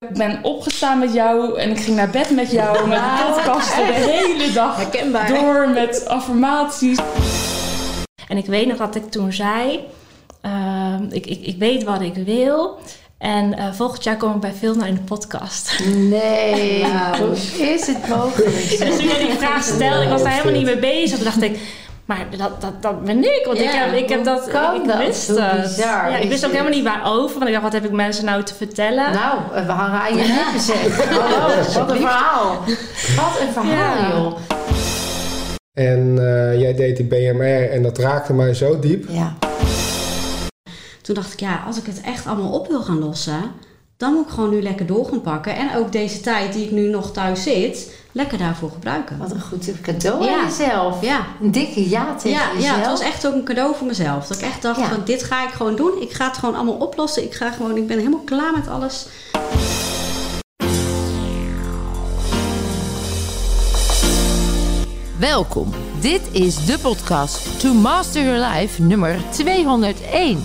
Ik ben opgestaan met jou en ik ging naar bed met jou met podcasten de hele dag Herkenbaar. door met affirmaties. En ik weet nog dat ik toen zei: ehm, ik, ik, ik weet wat ik wil. En eh, volgend jaar kom ik bij Vilna in de podcast. Nee, hoe is het mogelijk? dus toen jij die vraag stelde, ik was daar helemaal niet mee bezig. Toen dacht ik, maar dat, dat, dat ben ik. Want ik heb, ik heb dat, kan ik dat? wist Hoe het. bizar Ja, ik is wist ook helemaal niet waarover. Want ik dacht, wat heb ik mensen nou te vertellen? Nou, we hangen aan je zeg. Hallo, wat een verhaal. Wat een verhaal, Ja. joh. En eh, jij deed die BMR en dat raakte mij zo diep. Ja. Toen dacht ik, ja, als ik het echt allemaal op wil gaan lossen, dan moet ik gewoon nu lekker door gaan pakken. En ook deze tijd die ik nu nog thuis zit, lekker daarvoor gebruiken. Wat een goed cadeau Ja. aan jezelf. Ja. Een dikke ja tegen Ja, jezelf. ja, het was echt ook een cadeau voor mezelf. Dat ik echt dacht, Ja. van, dit ga ik gewoon doen. Ik ga het gewoon allemaal oplossen. Ik, ga gewoon, ik ben helemaal klaar met alles. Welkom. Dit is de podcast To Master Your Life nummer 201.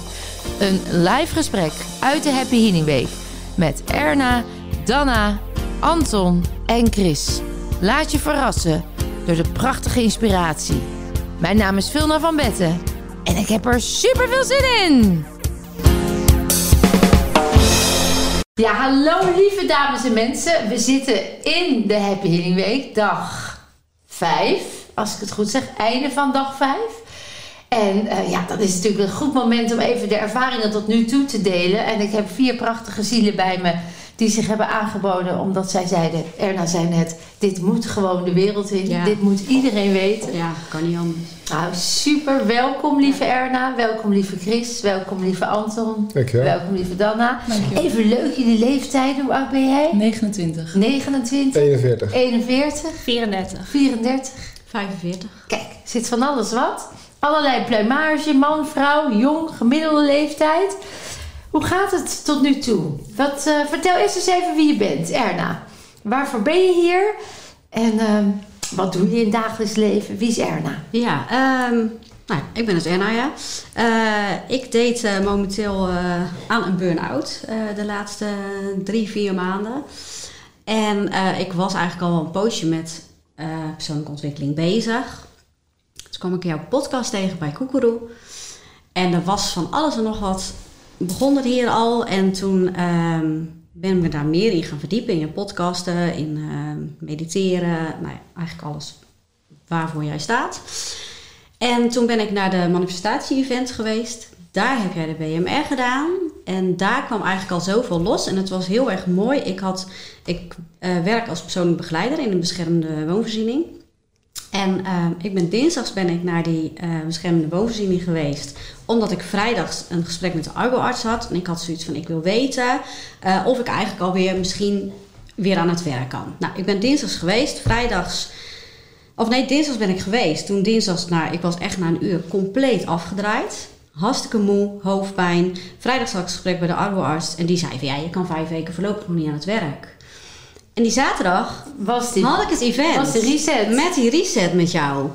Een live gesprek uit de Happy Healing Week met Erna, Dana, Anton en Chris. Laat je verrassen door de prachtige inspiratie. Mijn naam is Vilna van Betten en ik heb er super veel zin in. Ja, hallo lieve dames en mensen. We zitten in de Happy Healing Week, dag 5. Als ik het goed zeg, einde van dag 5. En eh, ja, dat is natuurlijk een goed moment om even de ervaringen tot nu toe te delen. En ik heb vier prachtige zielen bij me die zich hebben aangeboden. Omdat zij zeiden, Erna zei net, dit moet gewoon de wereld in. Ja. Dit moet iedereen weten. Ja, kan niet anders. Nou, super. Welkom lieve Erna. Welkom lieve Chris. Welkom lieve Anton. Dankjewel. Welkom lieve Danna. Dankjewel. Even leuk, jullie leeftijden. Hoe oud ben jij? 29. 29, 41. 41, 34. 34. 45. Kijk, zit van alles wat. Allerlei pluimage, man, vrouw, jong, gemiddelde leeftijd. Hoe gaat het tot nu toe? Wat, eh, vertel eerst eens even wie je bent, Erna. Waarvoor ben je hier? En ehm, wat doe je in het dagelijks leven? Wie is Erna? Ja, ehm, nou, ik ben dus Erna. Eh, ik deed eh, momenteel aan een burn-out de laatste drie, vier maanden. En ik was eigenlijk al een poosje met persoonlijke ontwikkeling bezig. Toen kwam ik jouw podcast tegen bij Koekeroe. En er was van alles en nog wat. Begon het hier al en toen ehm, ben ik daar meer in gaan verdiepen. In je podcasten, in ehm, mediteren. Nou ja, eigenlijk alles waarvoor jij staat. En toen ben ik naar de manifestatie-event geweest. Daar heb jij de BMR gedaan. En daar kwam eigenlijk al zoveel los. En het was heel erg mooi. Ik, had, ik eh, werk als persoonlijk begeleider in een beschermde woonvoorziening. En eh, ik ben dinsdags ben ik naar die eh, beschermde woonvoorziening geweest. Omdat ik vrijdags een gesprek met de arboarts had. En ik had zoiets van, ik wil weten eh, of ik eigenlijk alweer misschien weer aan het werk kan. Nou, ik ben dinsdags geweest. Vrijdags of nee, dinsdags ben ik geweest. Toen dinsdags, nou, ik was echt na een uur compleet afgedraaid. Hartstikke moe, hoofdpijn. Vrijdag had ik een gesprek bij de arboarts. En die zei van, ja, je kan vijf weken voorlopig nog niet aan het werk. En die zaterdag Was die? had ik het event. Was de reset? Met die reset met jou.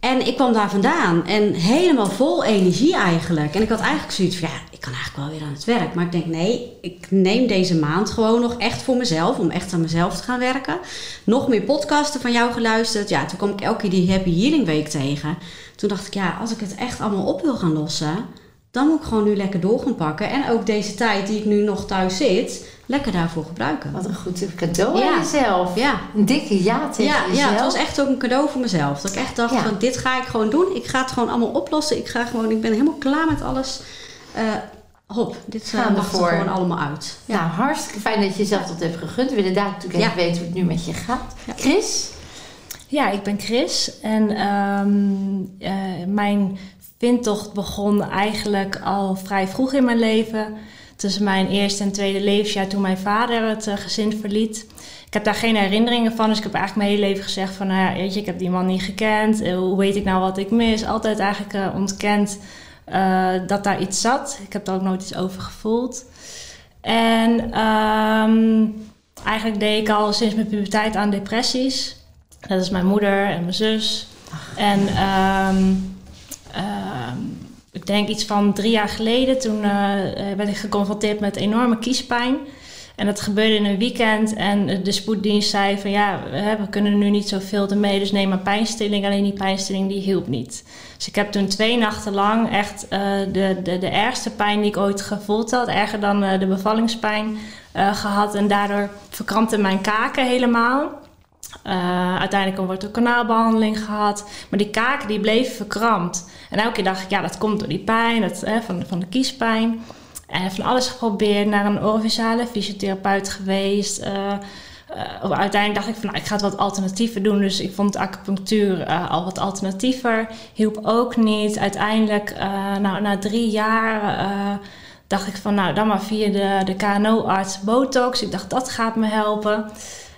En ik kwam daar vandaan. En helemaal vol energie eigenlijk. En ik had eigenlijk zoiets van, ja, ik kan eigenlijk wel weer aan het werk. Maar ik denk, nee, ik neem deze maand gewoon nog echt voor mezelf. Om echt aan mezelf te gaan werken. Nog meer podcasten van jou geluisterd. Ja, toen kwam ik elke keer die Happy Healing Week tegen. Toen dacht ik, ja, als ik het echt allemaal op wil gaan lossen... dan moet ik gewoon nu lekker door gaan pakken. En ook deze tijd die ik nu nog thuis zit... lekker daarvoor gebruiken. Wat een goed cadeau Ja. aan jezelf. Ja. Een dikke ja tegen Ja, jezelf. ja, het was echt ook een cadeau voor mezelf. Dat ik echt dacht, Ja. van, dit ga ik gewoon doen. Ik ga het gewoon allemaal oplossen. Ik, ga gewoon, ik ben helemaal klaar met alles. Eh, hop, dit Gaan uh, mag er voor. gewoon allemaal uit. Nou, hartstikke fijn dat je jezelf dat hebt gegund. We willen daar natuurlijk Ja. even weten hoe het nu met je gaat. Ja. Chris? Ja, ik ben Chris en ehm, eh, mijn vindtocht begon eigenlijk al vrij vroeg in mijn leven. Tussen mijn eerste en tweede levensjaar toen mijn vader het eh, gezin verliet. Ik heb daar geen herinneringen van, dus ik heb eigenlijk mijn hele leven gezegd van... Nou ja, weet je, ik heb die man niet gekend, Eh, hoe weet ik nou wat ik mis? Altijd eigenlijk eh, ontkend dat daar iets zat. Ik heb er ook nooit iets over gevoeld. En ehm, eigenlijk deed ik al sinds mijn puberteit aan depressies. Dat is mijn moeder en mijn zus. En ehm, ik denk iets van drie jaar geleden, toen eh, werd ik geconfronteerd met enorme kiespijn. En dat gebeurde in een weekend. En de spoeddienst zei van ja, we kunnen nu niet zoveel ermee. Dus neem maar pijnstilling. Alleen die pijnstilling die hielp niet. Dus ik heb toen twee nachten lang echt eh, de, de, de ergste pijn die ik ooit gevoeld had. Erger dan eh, de bevallingspijn eh, gehad. En daardoor verkrampten mijn kaken helemaal. Uh, uiteindelijk wordt er kanaalbehandeling gehad. Maar die kaken die bleven verkrampt. En elke keer dacht ik, ja, dat komt door die pijn, dat, eh, van, van de kiespijn. En van alles geprobeerd, naar een orovisale fysiotherapeut geweest. Uh, uiteindelijk dacht ik van, nou, ik ga het wat alternatiever doen. Dus ik vond acupunctuur al wat alternatiever. Hielp ook niet. Uiteindelijk, nou, na drie jaar dacht ik van, nou, dan maar via de, de KNO-arts Botox. Ik dacht, dat gaat me helpen.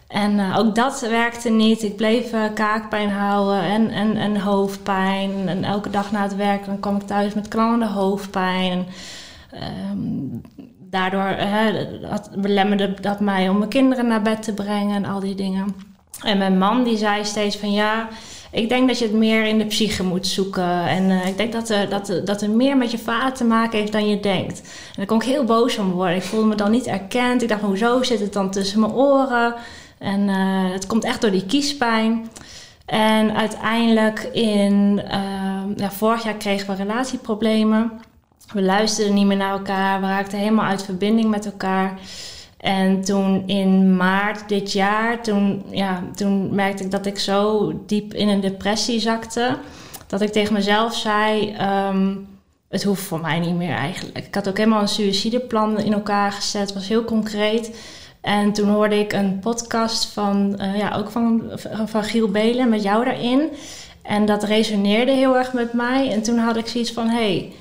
En uh, ook dat werkte niet. Ik bleef uh, kaakpijn houden en, en, en hoofdpijn. En elke dag na het werk dan kwam ik thuis met knallende hoofdpijn. En, um, daardoor dat belemmerde dat mij om mijn kinderen naar bed te brengen en al die dingen. En mijn man die zei steeds van ja, ik denk dat je het meer in de psyche moet zoeken. En ik denk dat er, dat, dat er meer met je vader te maken heeft dan je denkt. En daar kon ik heel boos om worden. Ik voelde me dan niet erkend. Ik dacht, hoezo zit het dan tussen mijn oren? En uh, het komt echt door die kiespijn. En uiteindelijk in uh, ja, vorig jaar kregen we relatieproblemen. We luisterden niet meer naar elkaar. We raakten helemaal uit verbinding met elkaar. En toen in maart dit jaar, toen, ja, toen merkte ik dat ik zo diep in een depressie zakte. Dat ik tegen mezelf zei: um, Het hoeft voor mij niet meer eigenlijk. Ik had ook helemaal een suïcideplan in elkaar gezet. Was heel concreet. En toen hoorde ik een podcast van, uh, ja, ook van, van Giel Belen met jou daarin. En dat resoneerde heel erg met mij. En toen had ik zoiets van, hé, hey,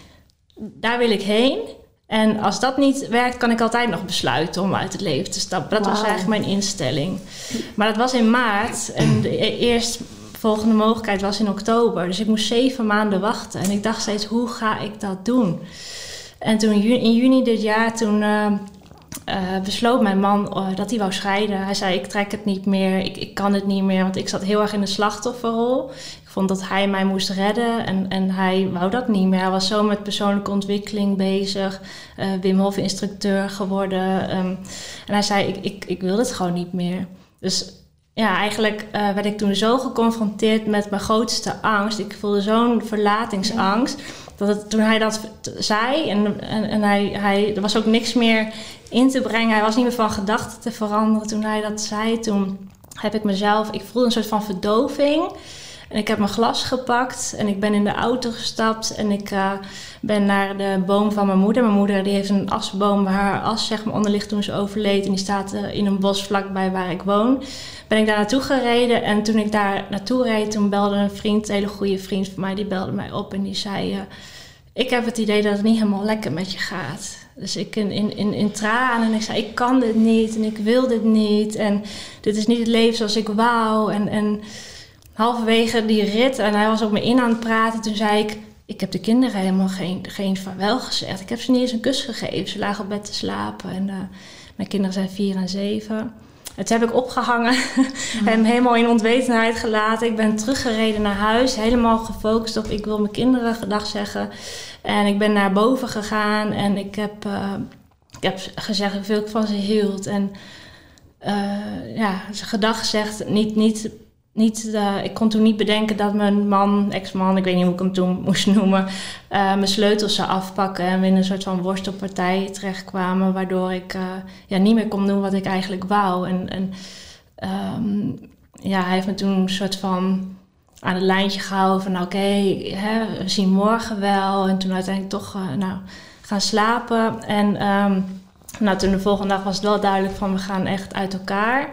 daar wil ik heen. En als dat niet werkt, kan ik altijd nog besluiten om uit het leven te stappen. Dat wow. was eigenlijk mijn instelling. Maar dat was in maart. En de e-, eerst volgende mogelijkheid was in oktober. Dus ik moest zeven maanden wachten. En ik dacht steeds, hoe ga ik dat doen? En toen in juni dit jaar, toen... Uh, uh, besloot mijn man uh, dat hij wou scheiden. Hij zei: Ik trek het niet meer, ik, ik kan het niet meer. Want ik zat heel erg in de slachtofferrol. Ik vond dat hij mij moest redden en, en hij wou dat niet meer. Hij was zo met persoonlijke ontwikkeling bezig, uh, Wim Hof instructeur geworden. Um, en hij zei: ik, ik, ik wil het gewoon niet meer. Dus ja, eigenlijk werd ik toen zo geconfronteerd met mijn grootste angst. Ik voelde zo'n verlatingsangst. Dat toen hij dat zei en, en, en, hij, hij, er was ook niks meer in te brengen. Hij was niet meer van gedachten te veranderen. Toen hij dat zei, toen heb ik mezelf, ik voelde een soort van verdoving. En ik heb mijn glas gepakt en ik ben in de auto gestapt en ik uh, ben naar de boom van mijn moeder. Mijn moeder die heeft een asboom waar haar as zeg maar, onder ligt toen ze overleed. En die staat uh, in een bos vlakbij waar ik woon. Ben ik daar naartoe gereden en toen ik daar naartoe reed, toen belde een vriend, een hele goede vriend van mij, die belde mij op en die zei... Uh, ik heb het idee dat het niet helemaal lekker met je gaat. Dus ik in, in, in, in tranen en ik zei, ik kan dit niet en ik wil dit niet. En dit is niet het leven zoals ik wou. En, en halverwege die rit, en hij was ook me in aan het praten, toen zei ik... Ik heb de kinderen helemaal geen, geen vaarwel gezegd. Ik heb ze niet eens een kus gegeven. Ze lagen op bed te slapen. En uh, mijn kinderen zijn vier en zeven. Het heb ik opgehangen en hem helemaal in ontwetenheid gelaten. Ik ben teruggereden naar huis, helemaal gefocust op ik wil mijn kinderen gedag zeggen. En ik ben naar boven gegaan en ik heb, uh, ik heb gezegd hoeveel ik van ze hield. En uh, ja, ze gedag gezegd, niet, niet, niet, uh, ik kon toen niet bedenken dat mijn man, ex-man, ik weet niet hoe ik hem toen moest noemen, mijn sleutels zou afpakken en we in een soort van worstelpartij terechtkwamen, waardoor ik ja, niet meer kon doen wat ik eigenlijk wou. En, um, ja, hij heeft me toen een soort van aan het lijntje gehouden van oké, we zien morgen wel. En toen uiteindelijk toch nou, gaan slapen. En um, nou, toen de volgende dag was het wel duidelijk van we gaan echt uit elkaar.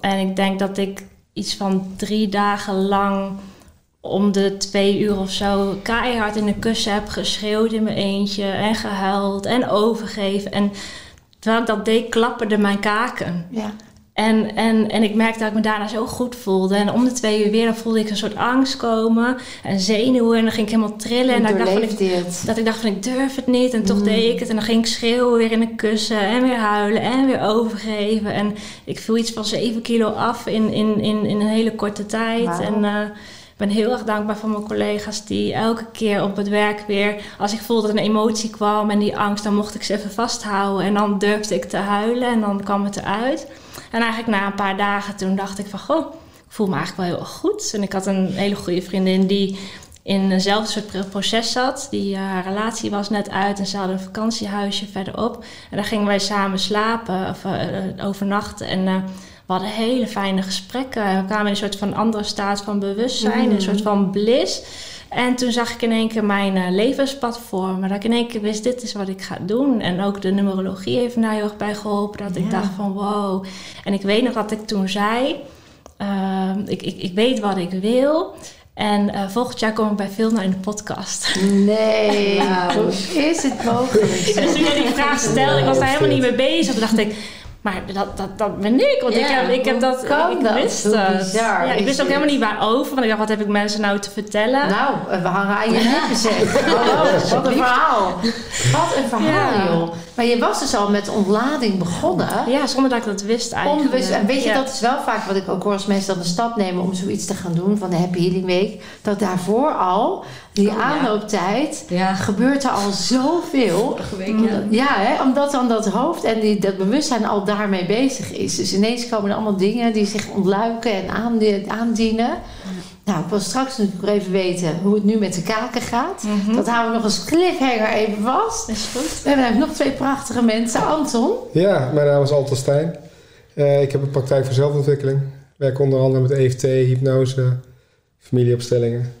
En ik denk dat ik iets van drie dagen lang om de twee uur of zo keihard in de kussen heb geschreeuwd in mijn eentje. En gehuild en overgeven. En terwijl ik dat deed, klapperden mijn kaken. Ja. En, en, en ik merkte dat ik me daarna zo goed voelde. En om de twee uur weer dan voelde ik een soort angst komen. En zenuwen. En dan ging ik helemaal trillen. En dan dacht van, ik, dat ik dacht van ik durf het niet. En toch mm. deed ik het. En dan ging ik schreeuwen weer in de kussen. En weer huilen. En weer overgeven. En ik viel iets van 7 kilo af in, in, in, in een hele korte tijd. Wow. En uh, Ik ben heel erg dankbaar voor mijn collega's die elke keer op het werk weer, als ik voelde dat een emotie kwam en die angst, dan mocht ik ze even vasthouden en dan durfde ik te huilen en dan kwam het eruit. En eigenlijk na een paar dagen toen dacht ik van, goh, ik voel me eigenlijk wel heel goed. En ik had een hele goede vriendin die in eenzelfde soort proces zat. Die, uh, haar relatie was net uit en ze hadden een vakantiehuisje verderop. En daar gingen wij samen slapen of uh, overnachten. En uh, we hadden hele fijne gesprekken. We kwamen in een soort van andere staat van bewustzijn, mm. een soort van bliss. En toen zag ik in één keer mijn levenspad voor me. Dat ik in één keer wist, dit is wat ik ga doen. En ook de numerologie heeft daar heel erg bij geholpen. Dat ik dacht van wow. En ik weet nog dat ik toen zei... ik, ik, ik weet wat ik wil... En uh, volgend jaar kom ik bij Vilna in de podcast. Nee, hoe is het mogelijk? dus toen jij die vraag stelde, ik was daar helemaal niet mee bezig. Toen dacht ik, maar dat, dat, dat ben ik. Want ik heb, ik heb dat. Ik dat? wist het. bizar Ja, ik is wist ook helemaal niet waarover. Want ik dacht, wat heb ik mensen nou te vertellen? Nou, we hangen aan je lippen zeg. Wat een verhaal. Wat een verhaal, Ja. joh. Maar je was dus al met ontlading begonnen. ja, zonder dat ik dat wist eigenlijk. Onbewust. En weet je, Ja. dat is wel vaak wat ik ook hoor als mensen dan de stap nemen om zoiets te gaan doen van de Happy Healing Week. Dat daarvoor al, die Oh, aanlooptijd, Ja. gebeurt er al zoveel. Week, ja. Ja, hè, omdat dan dat hoofd en die, dat bewustzijn al daarmee bezig is. Dus ineens komen er allemaal dingen die zich ontluiken en aandi- aandienen. Nou, ik wil straks natuurlijk nog even weten hoe het nu met de kaken gaat. Mhm. Dat houden we nog als cliffhanger even vast. Is goed. We hebben nog twee prachtige mensen. Anton. Ja, mijn naam is Anton Stijn. Eh, ik heb een praktijk voor zelfontwikkeling. Ik werk onder andere met EFT, hypnose, familieopstellingen,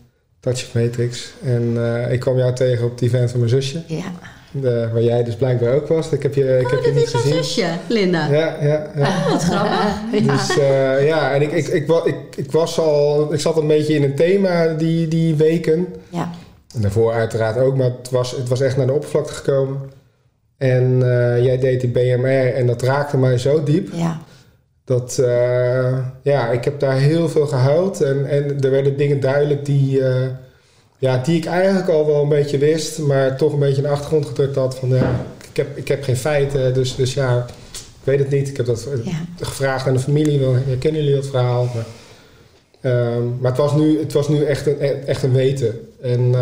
Touch of Matrix. En eh, ik kwam jou tegen op het event van mijn zusje, Ja. de- waar jij dus blijkbaar ook was. Ik heb je, ik heb Oh, je dat niet is mijn gezien. zusje, Linda. Ja, ja, ja. Wat grappig. Dus eh, ja, en ik, ik, ik, wa- ik, ik was al, ik zat een beetje in een thema die, die weken. Ja. En daarvoor uiteraard ook, maar het was, het was echt naar de oppervlakte gekomen. En eh, jij deed die BMR en dat raakte mij zo diep. Ja. Dat, eh, ja, ik heb daar heel veel gehuild. En, en er werden dingen duidelijk die, eh, ja, die ik eigenlijk al wel een beetje wist, maar toch een beetje in de achtergrond gedrukt had. Van ja, ik heb, ik heb geen feiten, dus, dus ja, ik weet het niet. Ik heb dat eh, Ja. gevraagd aan de familie, kennen jullie dat verhaal? Maar, ehm, maar het was nu, het was nu echt, een, echt een weten. En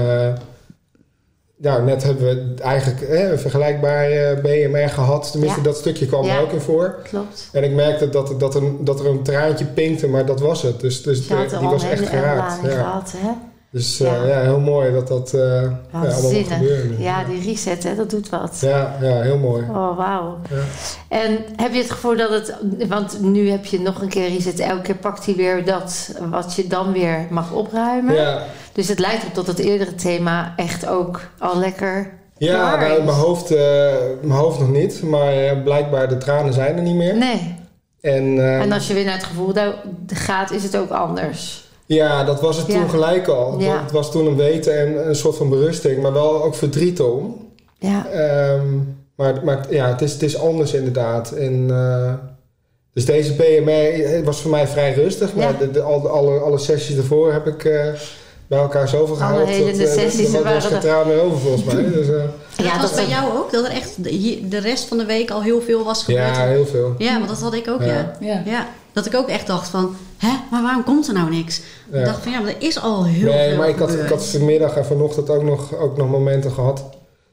nou, net hebben we eigenlijk eh, een vergelijkbaar eh, BMR gehad. Tenminste, Ja. dat stukje kwam Ja. er ook in voor. Klopt. En ik merkte dat, dat, er, dat er een traantje pinkte, maar dat was het. Dus, dus die was echt geraakt. Ja. gehad, hè? Dus eh, Ja. ja. heel mooi dat dat ja, allemaal nu. Ja, die reset, hè, dat doet wat. ja, ja, heel mooi. Oh, wauw. Ja. En heb je het gevoel dat het... Want nu heb je nog een keer reset. Elke keer pakt hij weer dat wat je dan weer mag opruimen. Ja, Dus het lijkt erop dat het eerdere thema echt ook al lekker... ja Klaar nou, mijn, hoofd, eh, mijn hoofd nog niet, maar eh, blijkbaar de tranen zijn er niet meer. Nee. En, eh, En als je weer naar het gevoel gaat, is het ook anders. ja, dat was het Ja. toen gelijk al. Ja. Het was toen een weten en een soort van berusting, maar wel ook verdriet om. Ja. Ehm, maar maar ja, het is, het is anders inderdaad. En, dus deze BMR was voor mij vrij rustig. Maar Ja. de, de, al, alle, alle sessies ervoor heb ik bij elkaar zoveel Alle gehaald. helende dat, eh, sessies dat, waren er. traan meer over volgens mij. Dus, eh, Ja, dat was dat- bij jou ook, dat er echt de, rest van de week al heel veel was gebeurd. ja, heel veel. Ja, want dat had ik ook, Ja. ja. Ja. ja. Dat ik ook echt dacht van, hè, maar waarom komt er nou niks? Ja. Ik dacht van, ja, maar er is al heel nee, veel maar ik had, ik had vanmiddag en vanochtend ook nog, ook nog momenten gehad.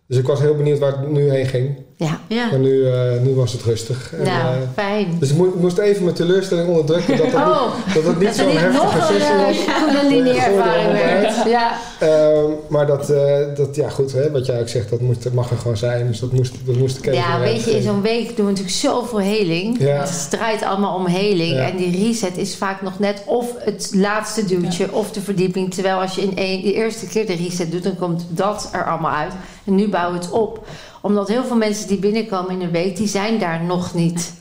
Dus ik was heel benieuwd waar het nu heen ging. Ja. Ja. Maar nu, eh, nu was het rustig. En, Nou, eh, fijn. dus ik moest, even mijn teleurstelling onderdrukken dat het Oh, niet, dat het niet dat zo'n heftige een sessie was. uh, Kundalini-ervaring Ja, werd. Ja. Ehm, maar dat, eh, dat, ja goed, hè, wat jij ook zegt, dat, moest, dat mag er gewoon zijn. Dus dat moest, dat moest ik even ja, weet je, in zo'n week doen we natuurlijk zoveel heling. Ja. Het draait allemaal om heling. Ja. En die reset is vaak nog net of het laatste duwtje of de verdieping. Terwijl als je in één, de eerste keer de reset doet, dan komt dat er allemaal uit. En nu bouwen we het op. Omdat heel veel mensen die binnenkomen in een week, die zijn daar nog niet.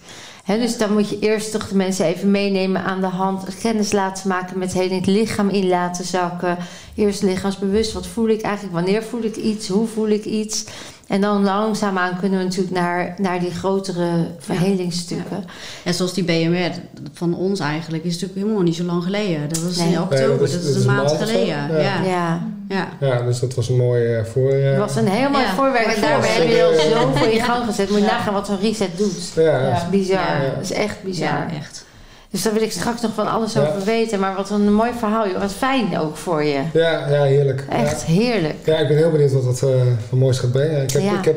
Hè, dus dan moet je eerst toch de mensen even meenemen aan de hand. Kennis laten maken met heling. Het lichaam in laten zakken. Eerst lichaamsbewust. Wat voel ik eigenlijk? Wanneer voel ik iets? Hoe voel ik iets? En dan langzaamaan kunnen we natuurlijk naar, naar die grotere verhelingsstukken. En zoals die BMR van ons eigenlijk, is natuurlijk helemaal niet zo lang geleden. Dat was Nee. in oktober, dat dat is- is, dat is een maand geleden. Ja. Ja. Ja. Ja, dus dat was een mooi eh, voor... eh, het was een heel mooi Ja. voorwerk. En daarbij heb voorwerk. je al zoveel in gang gezet. Moet je nagaan wat zo'n reset doet. ja, Ja. Dat is bizar. Ja. Dat is echt bizar. Ja, echt. Dus daar wil ik straks nog van alles Ja. over weten. Maar wat een mooi verhaal, joh. Wat fijn ook voor je. Ja, ja heerlijk. Echt heerlijk. Ja. ik ben heel benieuwd wat dat eh voor moois gaat brengen. Ik heb, Ja. ik heb,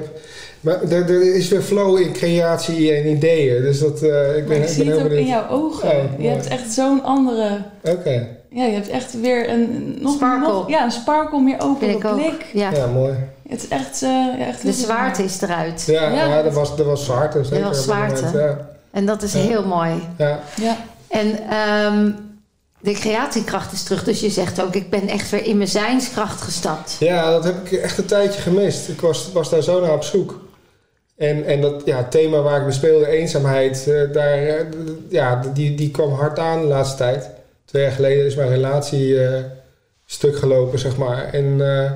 maar er, er is weer flow in creatie en ideeën. Dus dat, eh, ik Maar ben, ik ik zie ben het ook in jouw ogen. Oh, je hebt echt zo'n andere... Oké, Ja, je hebt echt weer een... Nog, Sparkle. nog- ja, een sparkle, meer open blik. Ja. ja, mooi. Het is echt... eh ja, echt De zwaarte is eruit. Ja, Ja. ja, dat was, dat was zwaarte. Zeker was zwaarte. moment, Ja, En dat is Ja. heel mooi. ja. Ja. En ehm, de creatiekracht is terug. Dus je zegt ook, ik ben echt weer in mijn zijnskracht gestapt. ja, dat heb ik echt een tijdje gemist. Ik was, was daar zo naar op zoek. En, en dat ja, thema waar ik me speelde, eenzaamheid, eh, daar, eh, ja, die, die kwam hard aan de laatste tijd. Twee jaar geleden is mijn relatie eh, stuk gelopen, zeg maar. En eh,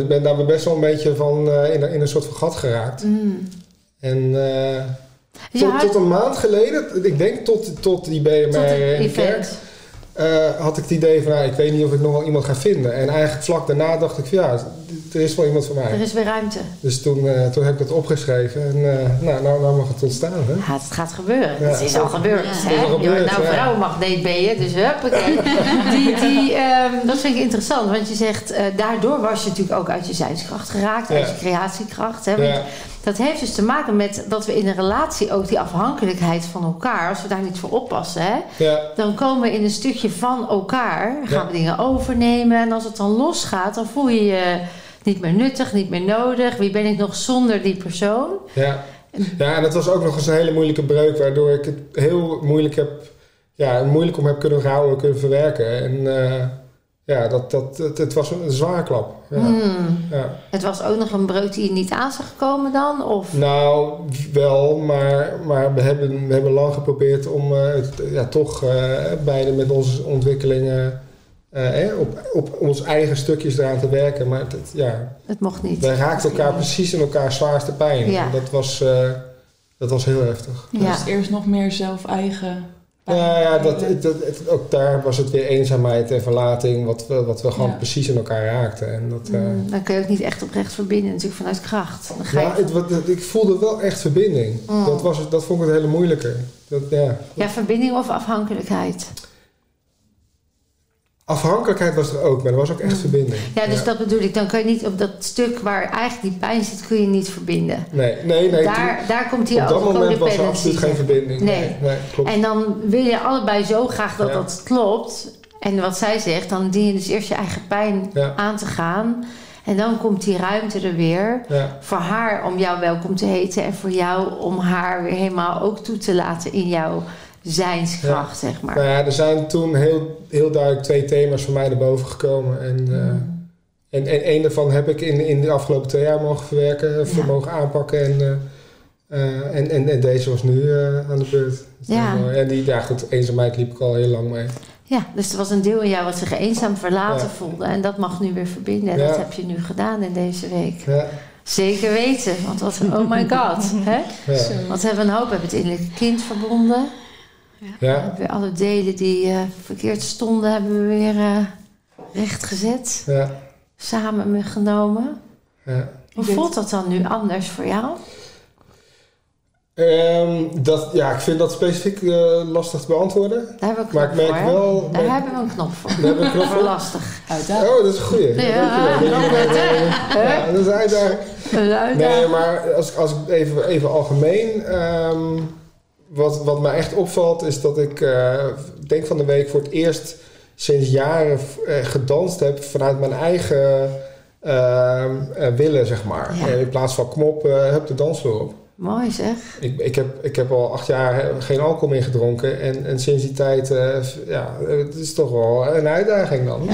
ik ben daar best wel een beetje van eh, in, een- in een soort van gat geraakt. Mm. En Ja, tot, tot een maand geleden, ik denk tot, tot die BMR tot het in de kerk, eh, had ik het idee van, nou, ik weet niet of ik nog wel iemand ga vinden. En eigenlijk vlak daarna dacht ik van, ja, er is wel iemand voor mij. Er is weer ruimte. Dus toen, eh, toen heb ik dat opgeschreven en eh, nou, nou, nou mag het ontstaan. Hè? Ja, het gaat gebeuren. Ja. Het is al gebeurd. Ja. Hè? Het is al Je wordt gebeurd, nou ja. vrouwenmagneet ben je, dus huppakee. die, die, ehm, dat vind ik interessant, want je zegt... eh, daardoor was je natuurlijk ook uit je zijnskracht geraakt. Uit Ja. je creatiekracht. Hè? Want Ja, Dat heeft dus te maken met dat we in een relatie ook die afhankelijkheid van elkaar... als we daar niet voor oppassen, hè, ja, dan komen we in een stukje van elkaar. Gaan Ja. we dingen overnemen. En als het dan losgaat, dan voel je je niet meer nuttig, niet meer nodig. Wie ben ik nog zonder die persoon? ja. ja, en dat was ook nog eens een hele moeilijke breuk, waardoor ik het heel moeilijk heb, ja, moeilijk om heb kunnen rouwen, kunnen verwerken. En eh, ja, dat, dat, het, het was een zware klap. Ja, Hmm. ja. Het was ook nog een breuk die je niet aan zag komen dan? Of? Nou, wel, maar, maar we, hebben, we hebben lang geprobeerd om eh, het, ja, toch eh, beide met onze ontwikkelingen eh, eh, op, op ons eigen stukjes eraan te werken. Maar het, ja, Het mocht niet. wij raakten elkaar precies in elkaars zwaarste pijn. Ja. Dat, was, eh, dat was heel heftig. Ja. Dus eerst nog meer zelf-eigen... Ja, ja dat, dat, het- ook daar was het weer eenzaamheid en verlating, wat we, wat we gewoon Ja. precies in elkaar raakten. En dat, eh, Hmm, dan kun je ook niet echt oprecht verbinden, natuurlijk vanuit kracht. Dan ga je ja, het, wat, ik voelde wel echt verbinding. Mm. Dat, was, dat vond ik het hele moeilijke. Dat, ja. ja, verbinding of afhankelijkheid. Afhankelijkheid was er ook, maar er was ook echt Mm. verbinding. Ja, dus dat bedoel ik. Dan kun je niet op dat stuk waar eigenlijk die pijn zit, kun je niet verbinden. Nee, nee, nee. daar, daar komt die op dat moment was er absoluut geen verbinding. Nee. nee klopt. En dan wil je allebei zo graag dat Ja. dat klopt. En wat zij zegt, dan dien je dus eerst je eigen pijn Ja. aan te gaan. En dan komt die ruimte er weer. Ja, Voor haar om jou welkom te heten. En voor jou om haar weer helemaal ook toe te laten in jouw zijnskracht, zeg maar. nou ja, er zijn toen heel, heel duidelijk twee thema's voor mij naar boven gekomen. En, eh, Mm. en, en één daarvan heb ik in, in de afgelopen twee jaar mogen verwerken, Ja. mogen aanpakken. En, eh, eh, en, en, en deze was nu eh, aan de beurt. Ja. En die, ja goed, eenzaamheid liep ik al heel lang mee. Ja, dus er was een deel in jou wat zich eenzaam verlaten Ja. voelde. En dat mag nu weer verbinden. En dat heb je nu gedaan in deze week. Ja, Zeker weten. Want wat een oh my god. Hè? ja, Want we hebben een hoop. We hebben het innerlijke kind verbonden. We ja, hebben weer alle delen die eh, verkeerd stonden, hebben we weer eh, rechtgezet. ja, Samen meegenomen. ja. Hoe voelt dat dan nu anders voor jou? Ehm, dat, ja, ik vind dat specifiek eh, lastig te beantwoorden. Daar hebben we een Maar knop ik merk voor. wel... Daar hebben we een knop voor. Daar hebben we een knop Voor lastig. Uitdaging. Oh, dat is een goeie. Ja? Ja, dat is een uitdaging. Nee, maar als, als ik even, even algemeen... ehm, wat, wat mij echt opvalt is dat ik... eh, denk van de week voor het eerst sinds jaren eh, gedanst heb... vanuit mijn eigen ehm, eh, willen, zeg maar. Ja. En in plaats van kom op, eh heb de dansvloer op. Mooi zeg. Ik, ik, heb, ik heb al acht jaar geen alcohol meer gedronken. En, en sinds die tijd, eh, ja, het is toch wel een uitdaging dan. Oh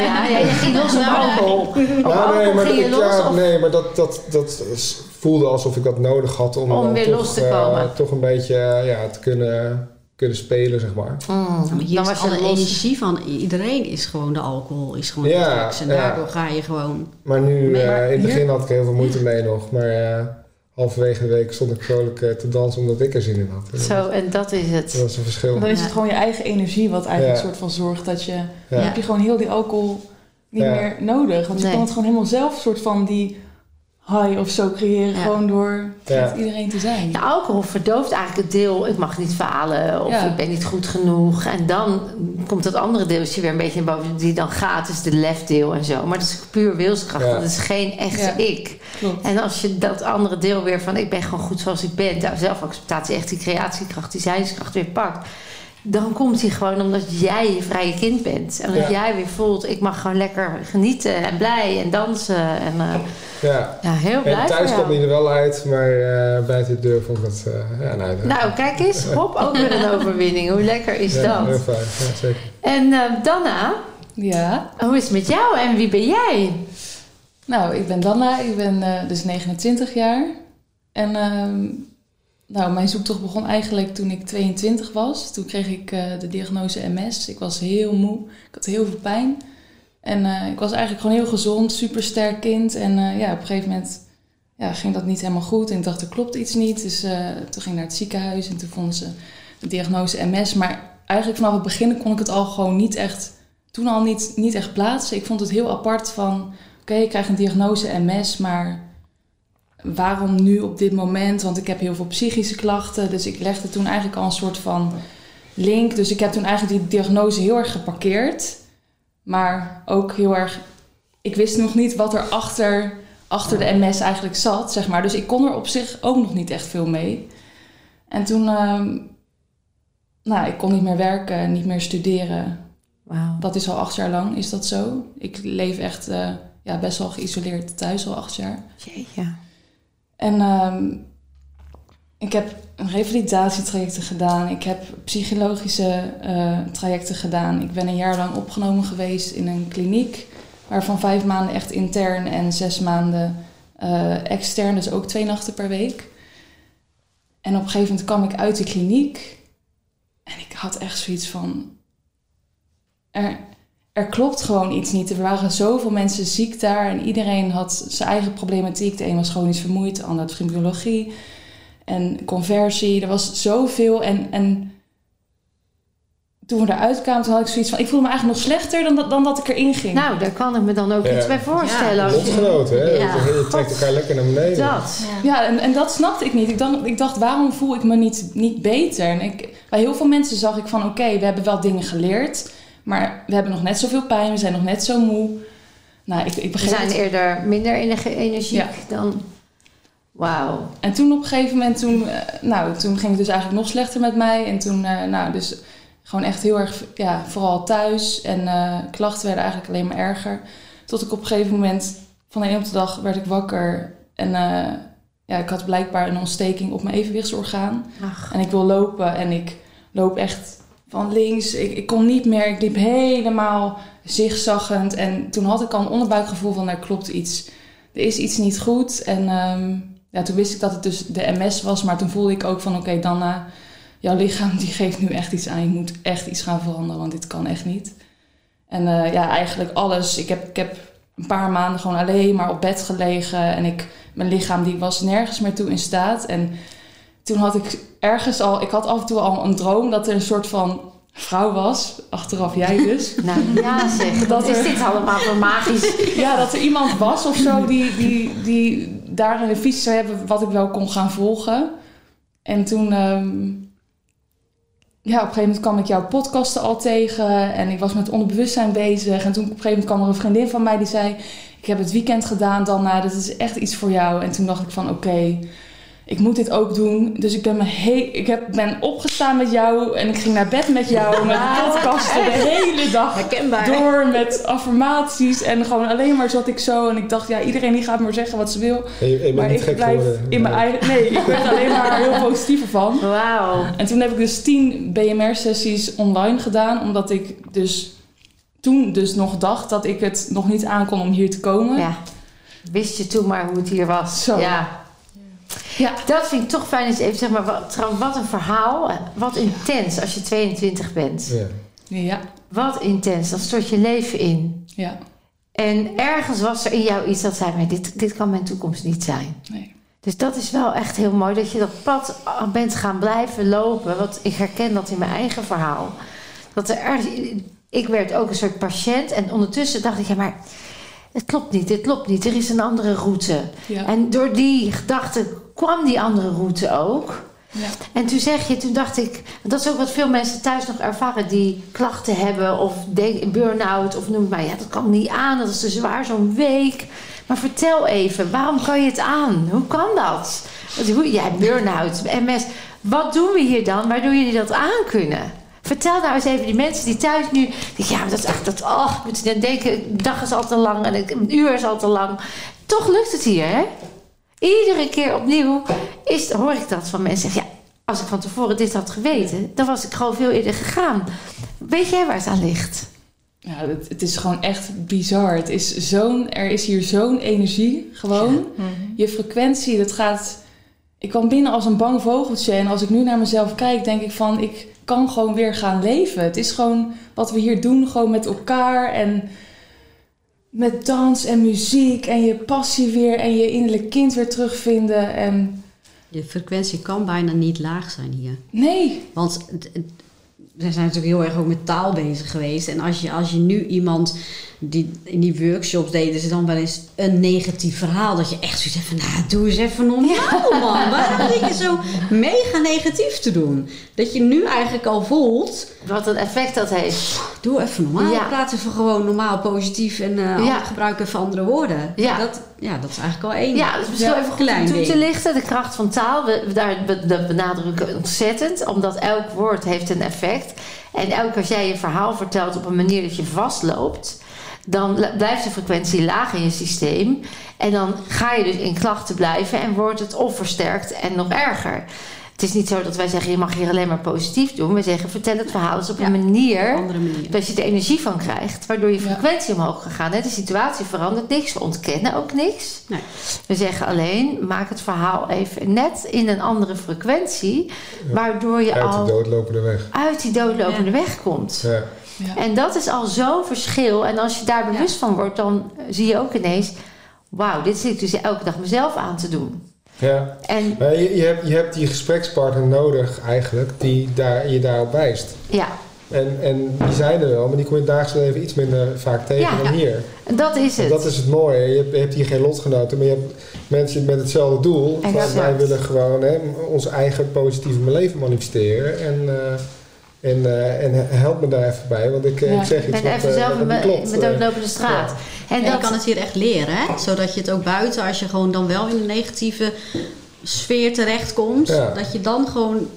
ja, ja je ging los op alcohol. Alcohol nee, maar, ging je ik- los? ja, of- nee, maar dat, dat, dat s- voelde alsof ik dat nodig had om, Om weer toch, los te eh, komen. toch een beetje eh, ja, te kunnen, kunnen spelen, zeg maar. Mm, Ja, maar hier dan is alle los. energie van iedereen is gewoon de alcohol, is gewoon Ja, de drugs. En ja. daardoor ga je gewoon... Maar nu, Maar- eh, in het begin had ik er heel veel moeite mee nog. Maar eh, halverwege de week stond ik vrolijk eh, te dansen omdat ik er zin in had. Zo, en dat is Dat het. was een verschil. Dan is Ja. het gewoon je eigen energie wat eigenlijk Ja. soort van zorgt dat je... Ja. Dan heb je gewoon heel die alcohol niet Ja. meer nodig. Want je Nee. kan het gewoon helemaal zelf soort van die high of zo creëren. Ja. Gewoon door Ja. met iedereen te zijn. Ja, alcohol verdooft eigenlijk het deel, ik mag niet falen of Ja. ik ben niet goed genoeg. En dan komt dat andere deeltje weer een beetje naar boven, die dan gaat, is de lefdeel en zo. Maar dat is puur wilskracht, Ja. dat is geen echte Ja. ik. Klopt. En als je dat andere deel weer van ik ben gewoon goed zoals ik ben, nou, zelfacceptatie, echt die creatiekracht, die zijnskracht weer pakt. Dan komt hij gewoon omdat jij je vrije kind bent. En dat Ja. jij weer voelt, ik mag gewoon lekker genieten en blij en dansen. En eh, Ja. ja, heel blij En thuis kwam hij er wel uit, maar eh, buiten de deur vond ik dat... eh, ja, nou, Nou, kijk eens, hop, ook weer een overwinning. Hoe lekker is ja, dat? heel fijn. Ja, zeker. En eh, Danna, Ja. hoe is het met jou en wie ben jij? Nou, ik ben Danna. Ik ben eh, dus 29 jaar. En ehm, nou, mijn zoektocht begon eigenlijk toen ik 22 was. Toen kreeg ik eh, de diagnose MS. Ik was heel moe. Ik had heel veel pijn. En eh, ik was eigenlijk gewoon heel gezond, supersterk kind. En eh, ja, op een gegeven moment ja, ging dat niet helemaal goed. En ik dacht, er klopt iets niet. Dus toen ging ik naar het ziekenhuis en toen vonden ze de diagnose MS. Maar eigenlijk vanaf het begin kon ik het al gewoon niet echt... Toen al niet, niet echt plaatsen. Ik vond het heel apart van... Oké, ik krijg een diagnose MS, maar waarom nu op dit moment? Want ik heb heel veel psychische klachten. Dus ik legde toen eigenlijk al een soort van link. Dus ik heb toen eigenlijk die diagnose heel erg geparkeerd. Maar ook heel erg... Ik wist nog niet wat er achter, achter de MS eigenlijk zat, zeg maar. Dus ik kon er op zich ook nog niet echt veel mee. En toen... ehm, nou, ik kon niet meer werken, niet meer studeren. Wauw. Dat is al acht jaar lang, is dat zo? Ik leef echt eh, ja, best wel geïsoleerd thuis al acht jaar. Jeetje. En ehm, ik heb revalidatietrajecten gedaan. Ik heb psychologische eh, trajecten gedaan. Ik ben een jaar lang opgenomen geweest in een kliniek. Waarvan vijf maanden echt intern en zes maanden eh, extern. Dus ook twee nachten per week. En op een gegeven moment kwam ik uit die kliniek. En ik had echt zoiets van... er klopt gewoon iets niet. Er waren zoveel mensen ziek daar en iedereen had zijn eigen problematiek. De een was chronisch vermoeid, de ander had fibrologie en conversie. Er was zoveel en, en toen we eruit kwamen, toen had ik zoiets van... Ik voelde me eigenlijk nog slechter dan dat, dan dat ik erin ging. Nou, daar kan ik me dan ook Ja. iets bij voorstellen. als je- Lotgenoten, hè? Ja. Je trekt elkaar lekker naar beneden. Dat. Ja, en, en dat snapte ik niet. Ik dacht, ik dacht waarom voel ik me niet, niet beter? En ik, bij heel veel mensen zag ik van, oké, we hebben wel dingen geleerd... maar we hebben nog net zoveel pijn, we zijn nog net zo moe. Nou, ik, ik We zijn het eerder minder ener- energiek Ja. dan... Wauw. En toen op een gegeven moment, toen, eh, nou, toen ging het dus eigenlijk nog slechter met mij. En toen, eh, nou, dus gewoon echt heel erg, ja, vooral thuis. En eh, klachten werden eigenlijk alleen maar erger. Tot ik op een gegeven moment, van de een op de dag, werd ik wakker. En ja, ik had blijkbaar een ontsteking op mijn evenwichtsorgaan. Ach, En ik wil lopen en ik loop echt van links. Ik, ik kon niet meer, ik liep helemaal zigzaggend. En toen had ik al een onderbuikgevoel van, er klopt iets. Er is iets niet goed. En ehm, ja, toen wist ik dat het dus de MS was. Maar toen voelde ik ook van, oké, Danna, jouw lichaam die geeft nu echt iets aan. Je moet echt iets gaan veranderen, want dit kan echt niet. En eh, ja, eigenlijk alles. Ik heb, ik heb een paar maanden gewoon alleen maar op bed gelegen. En ik, mijn lichaam die was nergens meer toe in staat. En toen had ik ergens al... Ik had af en toe al een droom dat er een soort van vrouw was. Achteraf jij dus. nou ja zeg, Dat is er- dit allemaal voor magisch? Ja, dat er iemand was of zo die, die, die daar een visie zou hebben wat ik wel kon gaan volgen. En toen, ehm, ja, op een gegeven moment kwam ik jouw podcasten al tegen en ik was met onderbewustzijn bezig. En toen op een gegeven moment kwam er een vriendin van mij die zei, ik heb het weekend gedaan, dan, dat is echt iets voor jou. En toen dacht ik van, oké, ik moet dit ook doen. Dus ik ben, me he ik heb, ben opgestaan met jou en ik ging naar bed met jou met podcasten de hele dag Herkenbaar. door met affirmaties en gewoon alleen maar zat ik zo en ik dacht ja iedereen die gaat maar zeggen wat ze wil maar ik blijf geworden. in mijn eigen nee ik werd er alleen maar heel positiever van Wauw. en toen heb ik dus tien BMR sessies online gedaan omdat ik dus toen dus nog dacht dat ik het nog niet aankon om hier te komen Ja. Wist je toen maar hoe het hier was? Zo. Ja. Ja. Dat vind ik toch fijn je even zeg maar, wat, trouwens, wat een verhaal. Wat intens als je 22 bent. Ja. ja Wat intens, dan stort je leven in. ja En ergens was er in jou iets dat zei: maar dit, dit kan mijn toekomst niet zijn. nee Dus dat is wel echt heel mooi dat je dat pad bent gaan blijven lopen. Want ik herken dat in mijn eigen verhaal. Dat er ergens, ik werd ook een soort patiënt en ondertussen dacht ik: ja, maar het klopt niet, dit klopt niet, er is een andere route. Ja. En door die gedachte kwam die andere route ook. Ja. En toen zeg je, toen dacht ik, dat is ook wat veel mensen thuis nog ervaren die klachten hebben of burn-out of noem het maar. Ja, dat kan niet aan, dat is te zwaar zo'n week. Maar vertel even, waarom kan je het aan? Hoe kan dat? Hoe- Jij hebt burn-out, MS. Wat doen we hier dan waardoor jullie dat aan kunnen? Vertel nou eens even die mensen die thuis nu... Ja, maar dat is echt... Dat, oh, ik moet denken, een dag is al te lang en een uur is al te lang. Toch lukt het hier, hè? Iedere keer opnieuw is, hoor ik dat van mensen zeggen... Ja, als ik van tevoren dit had geweten, dan was ik gewoon veel eerder gegaan. Weet jij waar het aan ligt? Ja, het, het is gewoon echt bizar. Het is zo'n, er is hier zo'n energie gewoon. Je frequentie, dat gaat... Ik kwam binnen als een bang vogeltje. En als ik nu naar mezelf kijk, denk ik van... Ik kan gewoon weer gaan leven. Het is gewoon wat we hier doen, gewoon met elkaar. En met dans en muziek. En je passie weer. En je innerlijk kind weer terugvinden. En Je frequentie kan bijna niet laag zijn hier. nee, Want we zijn natuurlijk heel erg ook met taal bezig geweest. En als je, als je nu iemand die in die workshops deden ze dan wel eens een negatief verhaal. Dat je echt zoiets hebt van, nou, doe eens even normaal, man. Waarom zit je zo mega negatief te doen? Dat je nu eigenlijk al voelt, Wat een effect dat heeft. doe even normaal. Ja. Praat even gewoon normaal, positief en Ja. gebruik even andere woorden. Ja. Dat, ja, dat is eigenlijk al één. Ja, dus misschien Ja, even goed om klein toe te lichten. De kracht van taal, we, daar, dat benadrukken we ontzettend. Omdat elk woord heeft een effect. En elke als jij je verhaal vertelt op een manier dat je vastloopt... dan bl- blijft de frequentie laag in je systeem. En dan ga je dus in klachten blijven en wordt het of versterkt en nog erger. Het is niet zo dat wij zeggen, je mag hier alleen maar positief doen. We zeggen, vertel het verhaal eens op Ja, een manier... andere manier. dat je er energie van krijgt, waardoor je Ja. frequentie omhoog gegaan. De situatie verandert niks, we ontkennen ook niks. Nee. We zeggen alleen, maak het verhaal even net in een andere frequentie, waardoor je Uit al de doodlopende weg. uit die doodlopende weg komt. Ja. ja. En dat is al zo'n verschil. En als je daar bewust van wordt, dan zie je ook ineens, wauw, dit zit ik dus elke dag mezelf aan te doen. Ja. En Maar je, je, hebt, je hebt die gesprekspartner nodig eigenlijk die daar, je daarop wijst. ja, En, en die zijn er wel, maar die kom je dagelijks leven iets minder vaak tegen Ja. dan hier. dat is En het. dat is het mooie. Je hebt, je hebt hier geen lotgenoten, maar je hebt mensen met hetzelfde doel. Wij willen gewoon hè, ons eigen positieve leven manifesteren. En, eh, en, eh, en help me daar even bij, want ik, eh, Ja. ik zeg Ik iets ben wat, even eh, zelf wat in niet mijn klopt. met doodlopende straat. En En je dat, kan het hier echt leren, hè? zodat je het ook buiten, als je gewoon dan wel in een negatieve sfeer terechtkomt, Ja. dat je dan gewoon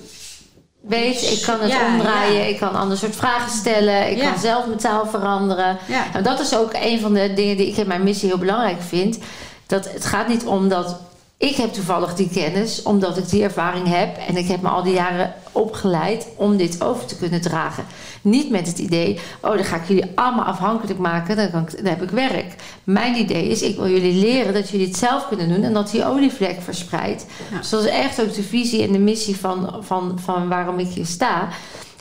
weet, ik kan het Ja, omdraaien, ja. ik kan ander soort vragen stellen, ik Ja. kan zelf mijn taal veranderen. Ja. Nou, dat is ook een van de dingen die ik in mijn missie heel belangrijk vind. Dat het gaat niet om dat ik heb toevallig die kennis, omdat ik die ervaring heb en ik heb me al die jaren opgeleid om dit over te kunnen dragen. Niet met het idee, oh dan ga ik jullie allemaal afhankelijk maken, dan, kan ik, dan heb ik werk. Mijn idee is, ik wil jullie leren dat jullie het zelf kunnen doen en dat die olievlek verspreidt. Ja. Dus dat is echt ook de visie en de missie van, van, van waarom ik hier sta.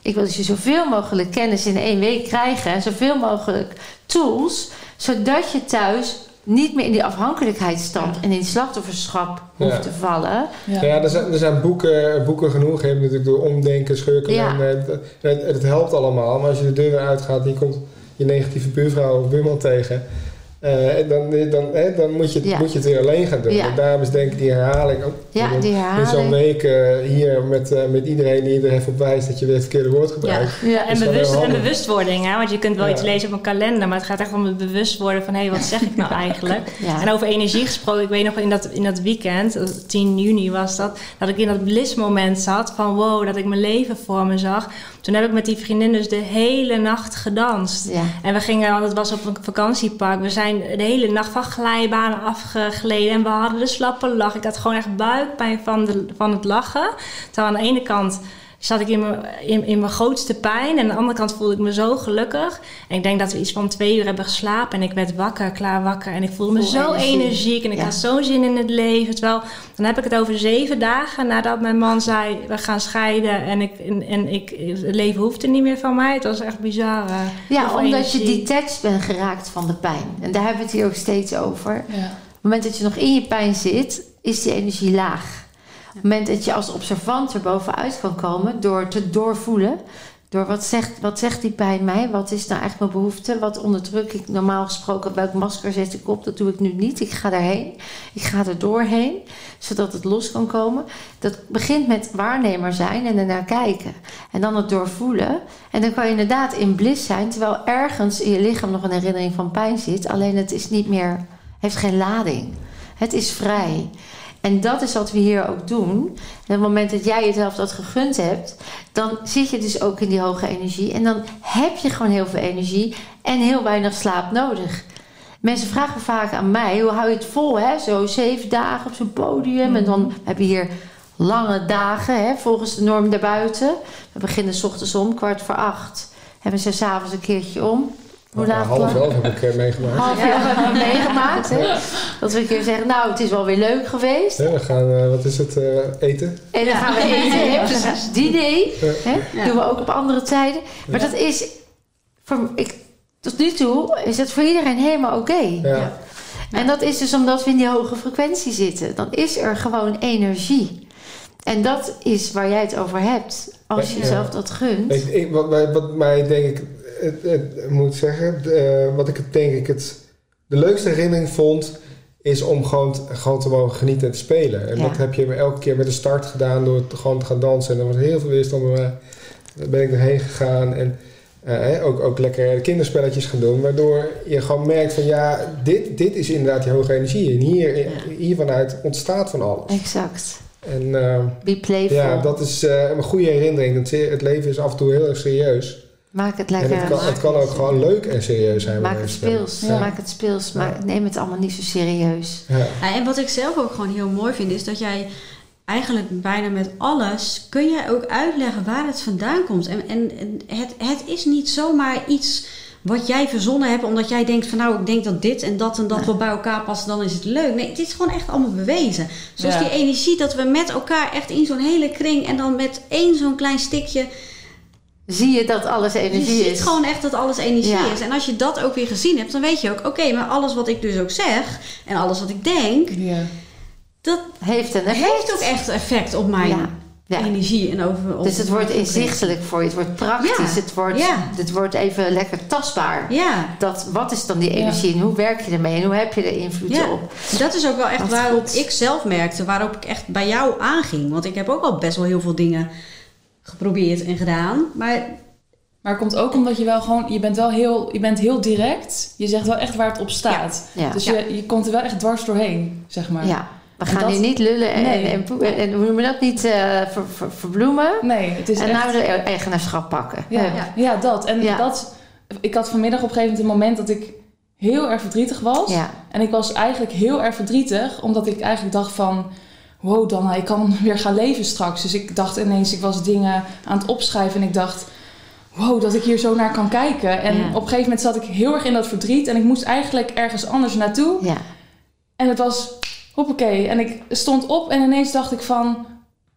Ik wil dat je zoveel mogelijk kennis in één week krijgen en zoveel mogelijk tools, zodat je thuis niet meer in die afhankelijkheidsstand en in die slachtofferschap hoeft te vallen. Ja. Ja, er zijn, er zijn boeken, boeken genoeg. Je hebt natuurlijk door omdenken, schurken. Ja. En, eh, het, het helpt allemaal. Maar als je de deur weer uitgaat en je komt je negatieve buurvrouw of buurman tegen... eh, en dan, dan, hè, dan moet, je, Ja. moet je het weer alleen gaan doen. Ja. En daarom is denk ik die herhaling... ook Ja, In zo'n week eh, hier met, eh, met iedereen die er even op wijst dat je weer het verkeerde woord gebruikt. Ja, En, bewust, en bewustwording, hè? want je kunt wel iets lezen op een kalender, maar het gaat echt om het bewust worden van hé, hey, wat zeg ik nou eigenlijk? En over energie gesproken, ik weet nog in dat, in dat weekend, eh, 10 juni was dat, dat ik in dat blissmoment zat van wow, dat ik mijn leven voor me zag. Toen heb ik met die vriendin dus de hele nacht gedanst. Ja. En we gingen, want het was op een vakantiepark, we zijn de hele nacht van glijbanen afgegleden en we hadden de slappe lach. Ik had gewoon echt buikpijn van, de, van het lachen. Terwijl aan de ene kant zat ik in mijn, in, in mijn grootste pijn. En aan de andere kant voelde ik me zo gelukkig. En ik denk dat we iets van twee uur hebben geslapen. En ik werd wakker, klaar wakker. En ik voelde me Vol zo energie. energiek. En ik Ja. had zo'n zin in het leven. Terwijl, dan heb ik het over zeven dagen nadat mijn man zei... we gaan scheiden en, ik, en, en ik, het leven hoefde niet meer van mij. Het was echt bizar. eh, Ja, omdat je detached bent geraakt van de pijn. En daar hebben we het hier ook steeds over. Ja. Op het moment dat je nog in je pijn zit, is die energie laag. Het moment dat je als observant er bovenuit kan komen door te doorvoelen, Door wat zegt, wat zegt die pijn mij? Wat is nou echt mijn behoefte? Wat onderdruk ik normaal gesproken? Welk masker zet ik op? Dat doe ik nu niet. Ik ga daarheen. Ik ga er doorheen, zodat het los kan komen. Dat begint met waarnemer zijn en ernaar kijken. En dan het doorvoelen. En dan kan je inderdaad in bliss zijn, terwijl ergens in je lichaam nog een herinnering van pijn zit. Alleen het is niet meer, heeft geen lading. Het is vrij. En dat is wat we hier ook doen. En op het moment dat jij jezelf dat gegund hebt, dan zit je dus ook in die hoge energie. En dan heb je gewoon heel veel energie en heel weinig slaap nodig. Mensen vragen vaak aan mij, hoe hou je het vol? Hè? Zo zeven dagen op zo'n podium. En dan heb je hier lange dagen, hè, volgens de norm daarbuiten. We beginnen s ochtends om, kwart voor acht. Hebben ze s'avonds een keertje om. Hoe laat half elf heb ik eh, meegemaakt. Half hebben we meegemaakt. Hè? Dat we een keer zeggen, nou, het is wel weer leuk geweest. Ja, we gaan, eh, wat is het, eh, eten? En dan gaan we eten. hè? Precies, diner. Hè? Ja. Doen we ook op andere tijden. Maar dat is, voor, ik, tot nu toe, is het voor iedereen helemaal oké. Ja. En dat is dus omdat we in die hoge frequentie zitten. Dan is er gewoon energie. En dat is waar jij het over hebt. Als je Ja. jezelf dat gunt. Ik, ik, wat, wat mij denk ik, het, het, moet zeggen, wat ik het denk ik het, de leukste herinnering vond, is om gewoon, te- gewoon te mogen genieten en te spelen. En Ja. dat heb je elke keer met de start gedaan door te, gewoon te gaan dansen. En er was heel veel weerstand bij mij. Daar ben ik erheen gegaan en eh, ook, ook lekker kinderspelletjes gaan doen. Waardoor je gewoon merkt van ja, dit, dit is inderdaad die hoge energie. En hier, hier vanuit ontstaat van alles. Exact. En eh, Be playful. ja, dat is eh, een goede herinnering. Het, het leven is af en toe heel erg serieus. Maak het En lekker. het kan, het kan ook gewoon leuk en serieus zijn. Maak het speels. Maak het speels. Maar neem het allemaal niet zo serieus. Ja. Ja, en wat ik zelf ook gewoon heel mooi vind, is dat jij eigenlijk bijna met alles kun jij ook uitleggen waar het vandaan komt. En, en, het, het is niet zomaar iets wat jij verzonnen hebt, omdat jij denkt van nou, ik denk dat dit en dat en dat wel bij elkaar passen, dan is het leuk. Nee, het is gewoon echt allemaal bewezen. Zoals Ja. die energie dat we met elkaar echt in zo'n hele kring en dan met één zo'n klein stikje Zie je dat alles je energie ziet is? gewoon echt dat alles energie Ja. is. En als je dat ook weer gezien hebt, dan weet je ook... oké, maar alles wat ik dus ook zeg... en alles wat ik denk... Ja. dat Heeft een effect. heeft ook echt effect op mijn Ja. Ja. energie. En over, Dus het wordt inzichtelijk voor je. Het wordt praktisch. Ja. Het, wordt, Ja. het wordt even lekker tastbaar. Ja, Dat, wat is dan die energie en hoe werk je ermee en hoe heb je er invloed ja. op? dat is ook wel echt Wat waarop goed. ik zelf merkte... waarop ik echt bij jou aanging. Want ik heb ook al best wel heel veel dingen geprobeerd en gedaan. Maar Maar het komt ook omdat je wel gewoon, je bent wel heel, je bent heel direct. Je zegt wel echt waar het op staat. Ja. Dus Ja. Je, je komt er wel echt dwars doorheen, zeg maar. Ja, we gaan dat- hier niet lullen en, Nee. en, en, en hoe noem je dat niet eh, ver- ver- verbloemen. Nee, het is en echt... nou de eigenaarschap pakken. Ja, ja. ja, dat. En Ja. dat... Ik had vanmiddag op een gegeven moment een moment dat ik heel erg verdrietig was. Ja. En ik was eigenlijk heel erg verdrietig, omdat ik eigenlijk dacht van... Wow, dan ik kan weer gaan leven straks. Dus ik dacht ineens, ik was dingen aan het opschrijven en ik dacht... Wow, dat ik hier zo naar kan kijken. En Ja. op een gegeven moment zat ik heel erg in dat verdriet. En ik moest eigenlijk ergens anders naartoe. Ja. En het was, hoppakee. En ik stond op en ineens dacht ik van...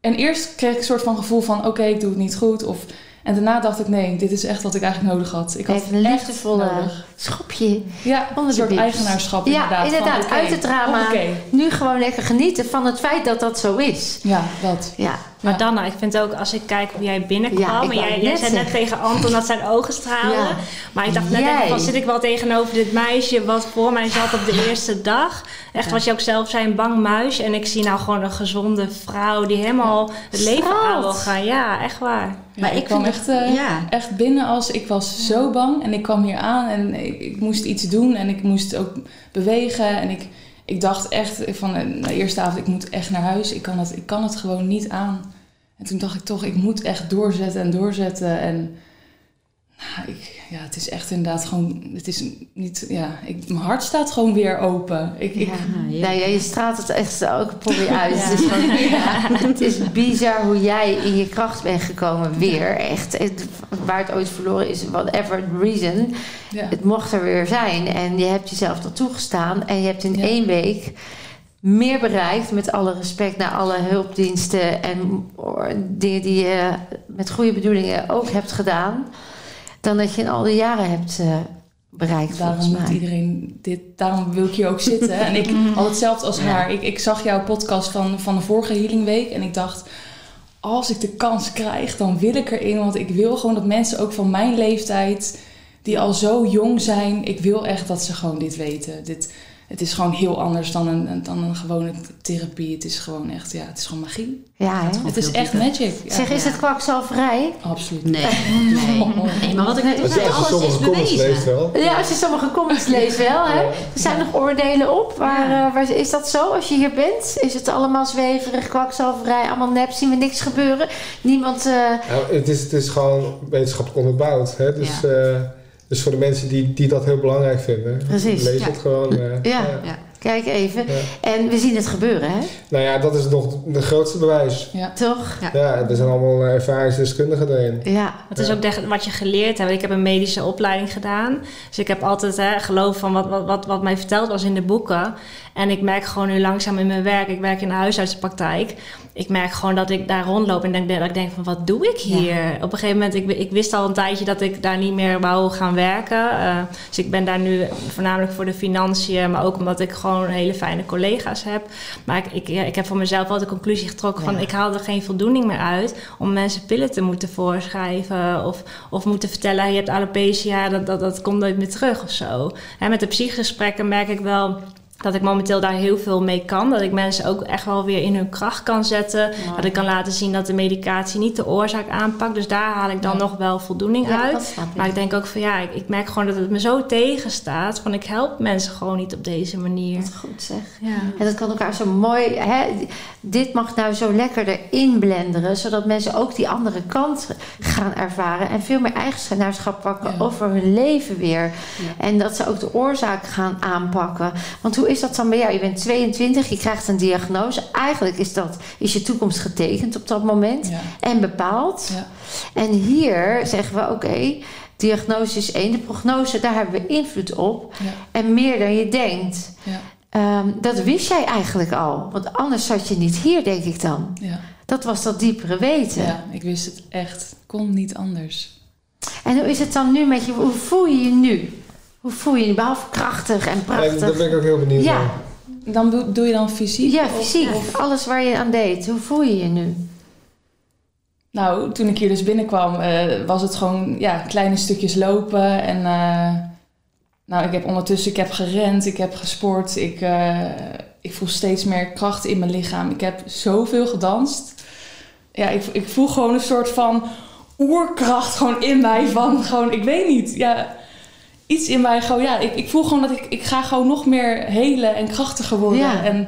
En eerst kreeg ik een soort van gevoel van... Oké, ik doe het niet goed. Of, en daarna dacht ik, nee, dit is echt wat ik eigenlijk nodig had. Ik had echt liefdevolle nodig. Schopje. Ja, onder een de soort eigenaarschap Ja, inderdaad. van, inderdaad. oké, Uit het drama. Nu gewoon lekker genieten van het feit dat dat zo is. Ja, dat. Ja, Maar Ja. Danna, ik vind ook als ik kijk hoe jij binnenkwam. Ja, en jij, jij zei net tegen Anton dat zijn ogen straalden. Ja. Maar ik dacht net Jij. even van, zit ik wel tegenover dit meisje wat voor mij zat op de eerste dag. Echt wat je ook zelf zei, een bang muis. En ik zie nou gewoon een gezonde vrouw die helemaal het leven Straalt. aan wil gaan. Ja, echt waar. Ja, Maar ik, ik kwam echt, het- eh, ja. echt binnen als... Ik was zo bang en ik kwam hier aan en ik, moest iets doen. En ik moest ook bewegen. En ik, ik dacht echt van eh, de eerste avond, ik moet echt naar huis. Ik kan, het, ik kan het gewoon niet aan. En toen dacht ik toch, ik moet echt doorzetten en doorzetten. En nou, ik, ja, het is echt inderdaad gewoon... Het is niet... Ja, ik, mijn hart staat gewoon weer open. Ik, ik, ja. Nou je straalt het echt ook porrie uit. Ja. Het, is gewoon, het is bizar hoe jij in je kracht bent gekomen weer. Echt. Het- waar het ooit verloren is, whatever the reason. ja. Het mocht er weer zijn. En je hebt jezelf dat toegestaan. En je hebt in Ja. één week meer bereikt. Met alle respect naar alle hulpdiensten. En dingen die je met goede bedoelingen ook hebt gedaan. Dan dat je in al die jaren hebt eh, bereikt, Daarom moet iedereen dit, daarom wil ik hier ook zitten. En ik had hetzelfde als haar. Ik, ik zag jouw podcast van, van de vorige Healing Week en ik dacht, als ik de kans krijg, dan wil ik erin. Want ik wil gewoon dat mensen ook van mijn leeftijd, die al zo jong zijn, ik wil echt dat ze gewoon dit weten. Dit, het is gewoon heel anders dan een, dan een gewone therapie. Het is gewoon echt, ja, het is gewoon magie. Ja? Het is echt dieper. magic. Ja, Zeg, is Ja. het kwakzalverij? absoluut. Nee, nee. nee. Maar wat ik net zei, alles is sommige comments leest bewezen. wel. Ja, als je sommige comments leest wel, hè. Ja. Er zijn nog oordelen op. Waar, Ja. eh, waar, is dat zo als je hier bent? Is het allemaal zweverig, kwakzalverij, allemaal nep, zien we niks gebeuren? Niemand... eh, Nou, het, is, het is gewoon wetenschappelijk onderbouwd. Hè? Dus, eh, dus voor de mensen die, die dat heel belangrijk vinden, Precies, lees ja. het gewoon. eh, Ja. Ja. Kijk even. Ja. En we zien het gebeuren, hè? Nou ja, dat is nog de grootste bewijs. Ja. Toch? Ja. Ja, er zijn allemaal eh, ervaringsdeskundigen erin. Ja. Het is ook wat je geleerd hebt. Ik heb een medische opleiding gedaan. Dus ik heb altijd hè, geloof van wat, wat, wat, wat mij verteld was in de boeken. En ik merk gewoon nu langzaam in mijn werk. Ik werk in de huisartsenpraktijk. Ik merk gewoon dat ik daar rondloop en denk, dat ik denk van wat doe ik hier? Op een gegeven moment, ik, ik wist al een tijdje dat ik daar niet meer wou gaan werken. Eh, dus ik ben daar nu voornamelijk voor de financiën. Maar ook omdat ik gewoon hele fijne collega's heb. Maar ik, ik, heb voor mezelf wel de conclusie getrokken van Ja. ik haal er geen voldoening meer uit om mensen pillen te moeten voorschrijven of, of moeten vertellen je hebt alopecia, dat, dat, dat komt nooit meer terug of zo. En met de psychgesprekken merk ik wel dat ik momenteel daar heel veel mee kan. Dat ik mensen ook echt wel weer in hun kracht kan zetten. Dat ik kan laten zien dat de medicatie niet de oorzaak aanpakt. Dus daar haal ik dan Ja. nog wel voldoening Ja, uit. dat ik. Maar ik denk ook van ja, ik, ik merk gewoon dat het me zo tegenstaat. Van ik help mensen gewoon niet op deze manier. Wat goed zeg. Ja. En dat kan elkaar zo mooi. Hè? Dit mag nou zo lekker erin blenderen, zodat mensen ook die andere kant gaan ervaren en veel meer eigenaarschap pakken over hun leven weer. En dat ze ook de oorzaak gaan aanpakken. Want hoe is dat dan bij jou? Je bent 22, je krijgt een diagnose. Eigenlijk is, dat, is je toekomst getekend op dat moment Ja. en bepaald. Ja. En hier zeggen we: oké, diagnose is één, de prognose, daar hebben we invloed op. Ja. En meer dan je denkt. Ja. Ehm, dat wist jij eigenlijk al. Want anders zat je niet hier, denk ik dan. Ja. Dat was dat diepere weten. ja, ik wist het echt. Kon niet anders. En hoe is het dan nu met je? Hoe voel je je nu? Hoe voel je je? Behalve krachtig en En daar prachtig. ben ik ook heel benieuwd Ja. naar. Dan doe, doe je dan fysiek? Ja, of- fysiek. Alles waar je aan deed. Hoe voel je je nu? Nou, toen ik hier dus binnenkwam, eh, was het gewoon ja, kleine stukjes lopen. En eh, nou, ik heb ondertussen ik heb gerend, ik heb gesport. Ik, eh, ik voel steeds meer kracht in mijn lichaam. Ik heb zoveel gedanst. Ja, ik, ik voel gewoon een soort van oerkracht gewoon in mij. Van gewoon, ik weet niet. Ja, iets in mij gewoon, ja, ik, ik voel gewoon dat ik, ik ga gewoon nog meer helen en krachtiger worden. Ja. En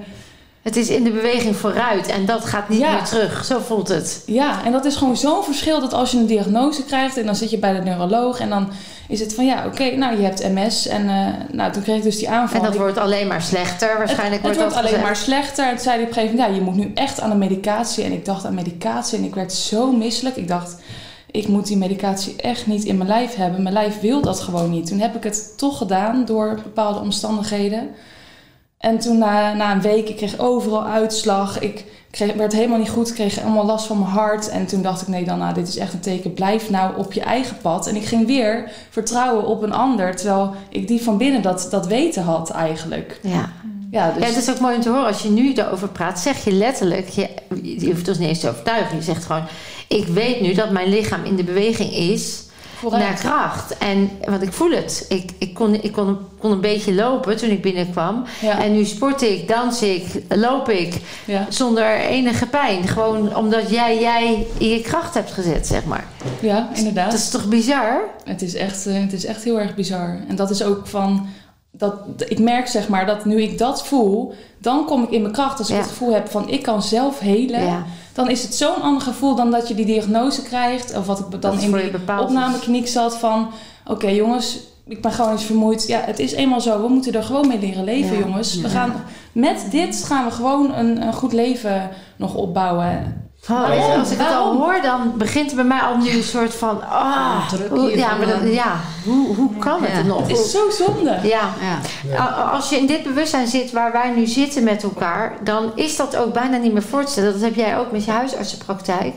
Het is in de beweging vooruit en dat gaat niet Ja. meer terug. Zo voelt het. Ja, en dat is gewoon zo'n verschil dat als je een diagnose krijgt en dan zit je bij de neuroloog en dan is het van ja, oké, nou je hebt MS en eh, nou toen kreeg ik dus die aanval. En dat Ik- wordt alleen maar slechter. Waarschijnlijk het, het wordt wordt dat alleen maar slechter. En toen zei hij op een gegeven moment, ja, je moet nu echt aan de medicatie. En ik dacht aan medicatie en ik werd zo misselijk. Ik dacht, ik moet die medicatie echt niet in mijn lijf hebben. Mijn lijf wil dat gewoon niet. Toen heb ik het toch gedaan door bepaalde omstandigheden. En toen na, een week, ik kreeg overal uitslag. Ik werd helemaal niet goed, kreeg allemaal last van mijn hart. En toen dacht ik, nee dan, nou, dit is echt een teken. Blijf nou op je eigen pad. En ik ging weer vertrouwen op een ander. Terwijl ik die van binnen dat, dat weten had eigenlijk. Ja. Ja, dus ja, het is ook mooi om te horen. Als je nu erover praat, zeg je letterlijk... Je, je hoeft ons niet eens te overtuigen. Je zegt gewoon... Ik weet nu dat mijn lichaam in de beweging is vooruit. naar kracht. En, want ik voel het. Ik, ik, kon, ik kon, kon een beetje lopen toen ik binnenkwam. Ja, En nu sport ik, dans ik, loop ik. ja, Zonder enige pijn. Gewoon omdat jij jij in je kracht hebt gezet, zeg maar. ja, inderdaad. Dat is toch bizar? Het, is echt, eh, het is echt heel erg bizar. En dat is ook van... Dat, ik merk zeg maar dat nu ik dat voel... dan kom ik in mijn kracht. Als ik Ja. het gevoel heb van ik kan zelf helen... Ja. dan is het zo'n ander gevoel dan dat je die diagnose krijgt. Of wat ik dan in die opnamekliniek zat van... Oké jongens, ik ben gewoon eens vermoeid. Ja, het is eenmaal zo. We moeten er gewoon mee leren leven Ja. jongens. We gaan, met dit gaan we gewoon een, een goed leven nog opbouwen. Oh? Als ik het al hoor, dan begint er bij mij al nu een soort van... Ah, Druk hoe, ja, maar dat, ja, hoe, hoe kan het nog? Het is zo zonde. Ja, Ja. Ja. A- Als je in dit bewustzijn zit waar wij nu zitten met elkaar, dan is dat ook bijna niet meer voor te stellen. Dat heb jij ook met je huisartsenpraktijk.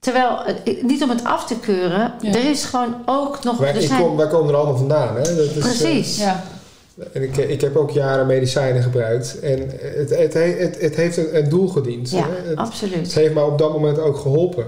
Terwijl, niet om het af te keuren, Ja. er is gewoon ook nog. Wij, zijn, kom, wij komen er allemaal vandaan. Hè? Dat is, eh, precies. Ja, En ik, ik heb ook jaren medicijnen gebruikt. En het, het, he- het, het heeft een, een doel gediend. Ja, hè. Het, absoluut. het heeft mij op dat moment ook geholpen.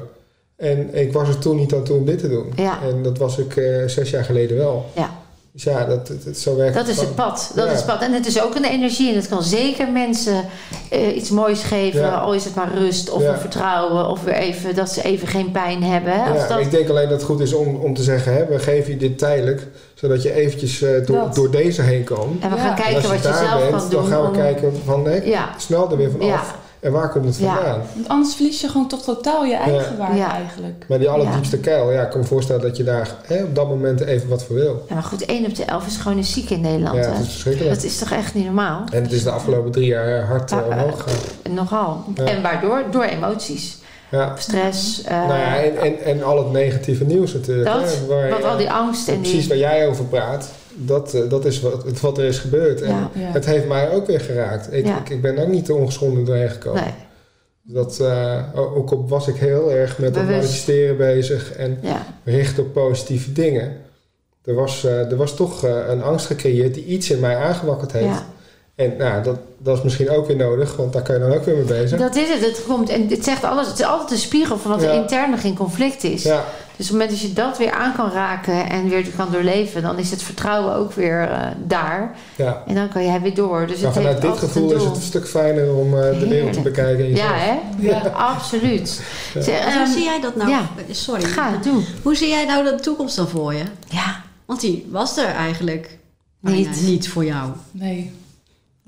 En ik was er toen niet aan toe om dit te doen. Ja. En dat was ik eh, zes jaar geleden wel. Ja. Dus ja, dat, dat, dat- zo werkt Dat is het pad. Dat Ja. is het pad. En het is ook een energie. En het kan zeker mensen eh, iets moois geven. Ja. Al is het maar rust of Ja. een vertrouwen. Of weer even dat ze even geen pijn hebben. Hè? Als Ja, dat, Ik denk alleen dat het goed is om, om te zeggen, hè, we geven je dit tijdelijk, zodat je eventjes eh, door, Dat. door deze heen kan. en we Ja. gaan En kijken als je wat je daar zelf bent, kan doen. dan gaan we om- kijken van, Ja, snel er weer van Ja. af. En waar komt het Ja. vandaan? Want anders verlies je gewoon toch totaal je eigen waarde Ja. eigenlijk. Maar die allerdiepste kuil, ja, ik kan me voorstellen dat je daar hè, op dat moment even wat voor wil. Ja, maar goed, 1 op de 11 is gewoon een ziek in Nederland. Ja, het is verschrikkelijk. Dat is toch echt niet normaal? En het is de afgelopen drie jaar hard eh, omhoog gegaan. Nogal. Ja. En waardoor? Door emoties. Ja. Stress. eh, nou ja, en, en, en al het negatieve nieuws natuurlijk. dat, hè, waar, wat al die angst en Precies die... waar jij over praat, dat, eh, dat is wat, wat er is gebeurd. En Ja. Ja. het heeft mij ook weer geraakt. Ik, Ja. ik, ik ben ook niet te ongeschonden doorheen gekomen. Nee, Dat, eh, ook op was ik heel erg met dat Bewust. manifesteren bezig en ja. richten op positieve dingen. Er was, eh, er was toch eh, een angst gecreëerd die iets in mij aangewakkerd heeft. En nou, dat, dat is misschien ook weer nodig, want daar kan je dan ook weer mee bezig. Dat is het. Het komt en het zegt alles. Het is altijd een spiegel van wat er intern nog in conflict is. Ja, Dus op het moment dat je dat weer aan kan raken en weer kan doorleven, dan is het vertrouwen ook weer eh, daar. ja. En dan kan jij weer door. Dus Maar het vanuit dit gevoel een is het een stuk fijner om eh, de wereld te bekijken. Ja, hè? Ja. Absoluut. Ja. Zeg, En hoe ehm, zie jij dat nou? ja. Sorry. Ga het doen. Hoe zie jij nou de toekomst dan voor je? Ja, Want die was er eigenlijk Niet. niet voor jou. Nee.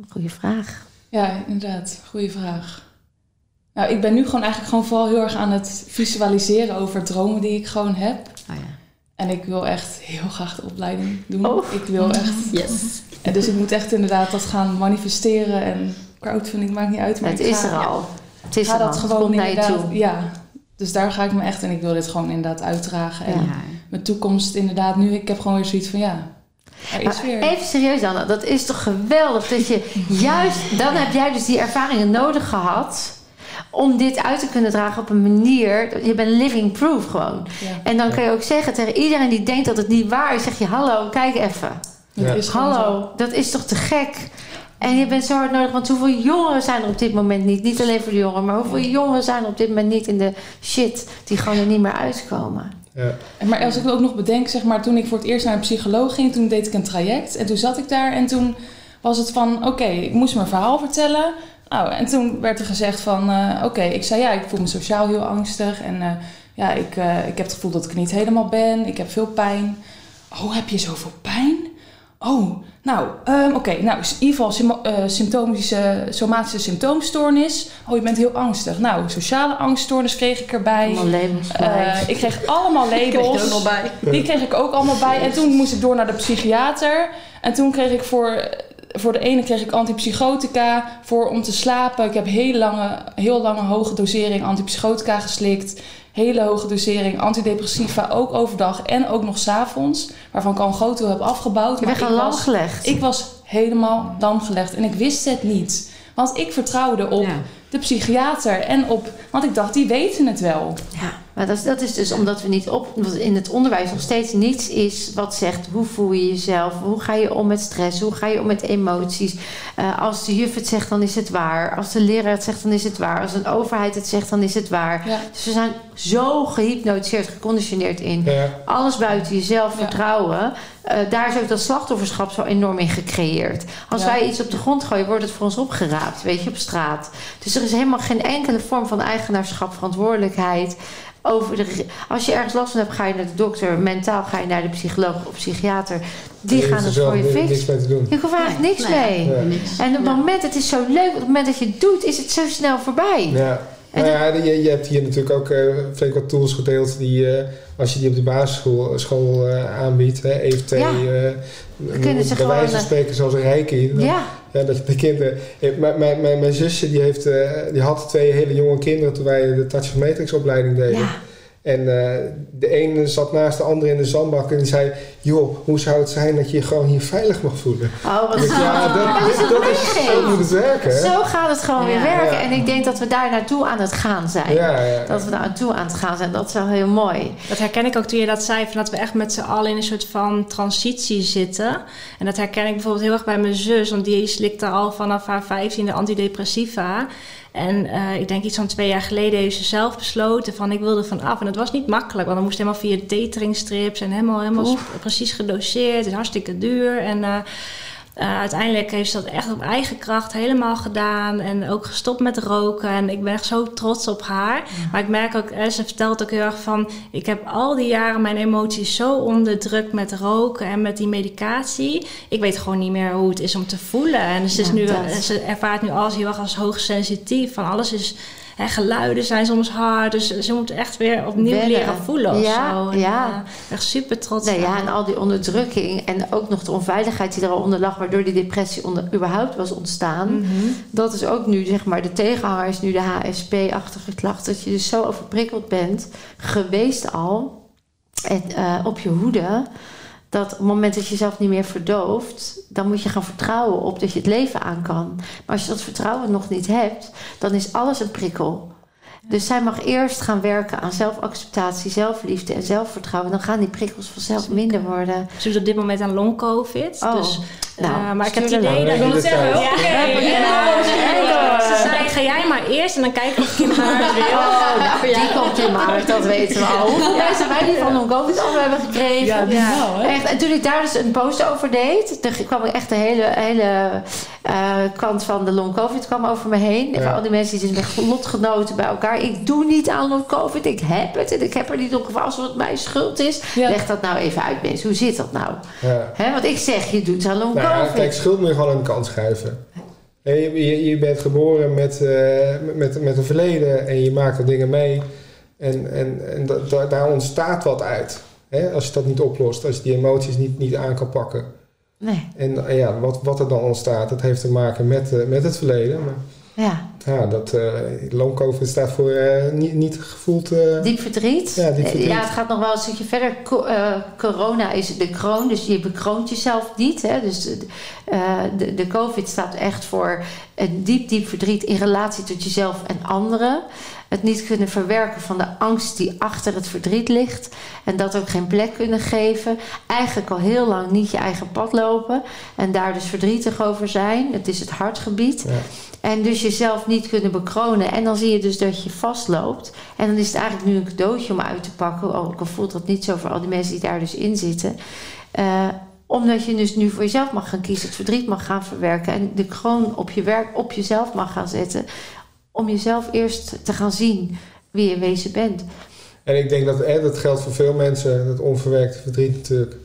Goede vraag. Ja, inderdaad. Goeie vraag. Nou, ik ben nu gewoon eigenlijk gewoon vooral heel erg aan het visualiseren over dromen die ik gewoon heb. Oh ja. En ik wil echt heel graag de opleiding doen. Oh. Ik wil echt... Yes. En dus ik moet echt inderdaad dat gaan manifesteren. En crowdfunding maakt niet uit. Maar Het is ga, er al. Het is ga er al. dat Het gewoon naar je toe. Ja. Dus daar ga ik me echt... En ik wil dit gewoon inderdaad uitdragen. En. Ja. mijn toekomst inderdaad nu... Ik heb gewoon weer zoiets van ja... Weer... even serieus dan, dat is toch geweldig dat je juist, dan heb jij dus die ervaringen nodig gehad om dit uit te kunnen dragen op een manier. Je bent living proof gewoon. Ja. En dan kan je ook zeggen tegen iedereen die denkt dat het niet waar is, zeg je hallo, kijk even. Ja. Hallo, dat is toch te gek? En je bent zo hard nodig, want hoeveel jongeren zijn er op dit moment niet? Niet alleen voor de jongeren, maar hoeveel jongeren zijn er op dit moment niet in de shit die gewoon er niet meer uitkomen? Ja. Maar als ik ook nog bedenk, zeg maar, toen ik voor het eerst naar een psycholoog ging, toen deed ik een traject. En toen zat ik daar en toen was het van, oké, ik moest mijn verhaal vertellen. Nou, en toen werd er gezegd van, eh, oké, ik zei ja, ik voel me sociaal heel angstig. En eh, ja, ik, eh, ik heb het gevoel dat ik niet helemaal ben. Ik heb veel pijn. Oh, heb je zoveel pijn? Oh, nou, ehm, oké. Nou, in ieder geval eh, symptomische, somatische symptoomstoornis. Oh, je bent heel angstig. Nou, sociale angststoornis kreeg ik erbij. Allemaal labels. Eh, ik kreeg allemaal labels. bij. Die kreeg ik ook allemaal bij. En toen moest ik door naar de psychiater. En toen kreeg ik voor, voor de ene kreeg ik antipsychotica voor om te slapen. Ik heb heel lange, heel lange hoge dosering antipsychotica geslikt. Hele hoge dosering antidepressiva, ook overdag en ook nog s'avonds. Waarvan ik al een groot deel heb afgebouwd. je Maar ik lam was, gelegd. ik was helemaal lam gelegd en ik wist het niet. Want ik vertrouwde op Ja. de psychiater en op... Want ik dacht, die weten het wel. Ja, maar dat is, dat is dus omdat we niet op, omdat in het onderwijs nog steeds niets is wat zegt hoe voel je jezelf, hoe ga je om met stress, hoe ga je om met emoties. Eh, als de juf het zegt, dan is het waar. Als de leraar het zegt, dan is het waar. Als een overheid het zegt, dan is het waar. Ja. Dus we zijn zo gehypnotiseerd, geconditioneerd in Ja. alles buiten jezelf Ja. vertrouwen. Eh, daar is ook dat slachtofferschap zo enorm in gecreëerd. Als Ja. wij iets op de grond gooien, wordt het voor ons opgeraapt, weet je, op straat. Dus er is helemaal geen enkele vorm van eigenaarschap, verantwoordelijkheid. Over de, als je ergens last van hebt, ga je naar de dokter. Mentaal ga je naar de psycholoog of psychiater. Die gaan het voor je fixen. niks mee te doen. Je hoeft eigenlijk niks Nee. mee. En op het moment, het is zo leuk, op het moment dat je het doet, is het zo snel voorbij. Ja. En Nou ja, je, je hebt hier natuurlijk ook eh, flink wat tools gedeeld die, eh, als je die op de basisschool school, eh, aanbiedt, hè, EFT, Ja. kunnen ze bij wijze van spreken zoals een reiki. Ja, Ja, dat de kinderen. Mijn, mijn, mijn, mijn zusje die heeft, die had twee hele jonge kinderen toen wij de Touch of Matrix opleiding deden. ja. En eh, de ene zat naast de andere in de zandbak en die zei... joh, hoe zou het zijn dat je je gewoon hier veilig mag voelen? Oh, wat Dus ja, dat, dat is dat zo moet het werken. hè? Zo gaat het gewoon weer werken. Ja. En ik denk dat we daar naartoe aan het gaan zijn. Ja, ja. Dat we daar naartoe aan het gaan zijn. Dat is wel heel mooi. Dat herken ik ook toen je dat zei, van dat we echt met z'n allen in een soort van transitie zitten. En dat herken ik bijvoorbeeld heel erg bij mijn zus, want die slikte al vanaf haar vijftiende antidepressiva. En eh, ik denk iets van twee jaar geleden heeft ze zelf besloten van ik wilde van af. En het was niet makkelijk, want dan moest helemaal via dateringstrips en helemaal, helemaal precies gedoseerd. Het is hartstikke duur. En eh, eh, uiteindelijk heeft ze dat echt op eigen kracht helemaal gedaan. En ook gestopt met roken. En ik ben echt zo trots op haar. Maar ik merk ook, eh, ze vertelt ook heel erg van... Ik heb al die jaren mijn emoties zo onderdrukt met roken en met die medicatie. Ik weet gewoon niet meer hoe het is om te voelen. En ze, is Ja, nu, dat. ze ervaart nu alles heel erg als hoogsensitief. Van alles is... Hè, geluiden zijn soms hard. Dus ze moet echt weer opnieuw Wennen. leren voelen of Ja, zo. En, ja. eh, echt super trots Nee, ja, en al die onderdrukking en ook nog de onveiligheid die er al onder lag, waardoor die depressie onder, überhaupt was ontstaan. Mhm. Dat is ook nu, zeg maar, de tegenhanger is nu de HSP-achtige klacht. Dat je dus zo overprikkeld bent, geweest al, en eh, op je hoede. Dat op het moment dat je jezelf niet meer verdooft, dan moet je gaan vertrouwen op dat je het leven aan kan. Maar als je dat vertrouwen nog niet hebt, dan is alles een prikkel. Dus zij mag eerst gaan werken aan zelfacceptatie, zelfliefde en zelfvertrouwen. Dan gaan die prikkels vanzelf minder worden. Ze doet op dit moment aan long-covid. Oh, Dus, nou, eh, maar ik heb het idee nou. dat... Ik wil het zeggen, Ja, oké. ja, Ja, ja. Ze zei, ga jij maar eerst en dan kijken of Kim haar wil. Oh, nou, die komt in maart, dat weten we al. Die van covid al hebben gekregen? Ja, die wel, hè? Echt, en toen ik daar dus een post over deed, toen kwam ik echt de hele, hele eh, kant van de long covid kwam over me heen. En al die mensen die dus met lotgenoten bij elkaar. Ik doe niet aan long covid, ik heb het en ik heb er niet op als het mijn schuld is. Leg dat nou even uit mensen, hoe zit dat nou? Ja. Hè, want ik zeg, je doet aan long Nou ja, covid. kijk, schuld moet je gewoon aan de kant schuiven. En Je, je, je bent geboren met, eh, met, met een verleden en je maakt er dingen mee. En, en, en da- da- daar ontstaat wat uit. Hè? Als je dat niet oplost, als je die emoties niet, niet aan kan pakken. Nee, En eh, ja, wat, wat er dan ontstaat, dat heeft te maken met, eh, met het verleden. Maar ja. ja, dat uh, staat voor niet, niet gevoeld... Diep verdriet. Ja, diep verdriet. Ja, het gaat nog wel een stukje verder. Co- corona is de kroon, dus je bekroont jezelf niet. Hè? Dus de, de, de COVID staat echt voor een diep, diep verdriet in relatie tot jezelf en anderen. Het niet kunnen verwerken van de angst die achter het verdriet ligt. En dat ook geen plek kunnen geven. Eigenlijk al heel lang niet je eigen pad lopen. En daar dus verdrietig over zijn. Het is het hartgebied. Ja. En dus jezelf niet kunnen bekronen. En dan zie je dus dat je vastloopt. En dan is het eigenlijk nu een cadeautje om uit te pakken. Ook al voelt dat niet zo voor al die mensen die daar dus in zitten. Eh, omdat je dus nu voor jezelf mag gaan kiezen. Het verdriet mag gaan verwerken. En de kroon op je werk op jezelf mag gaan zetten. Om jezelf eerst te gaan zien wie je wezen bent. En ik denk dat hè, dat geldt voor veel mensen, dat onverwerkte verdriet natuurlijk.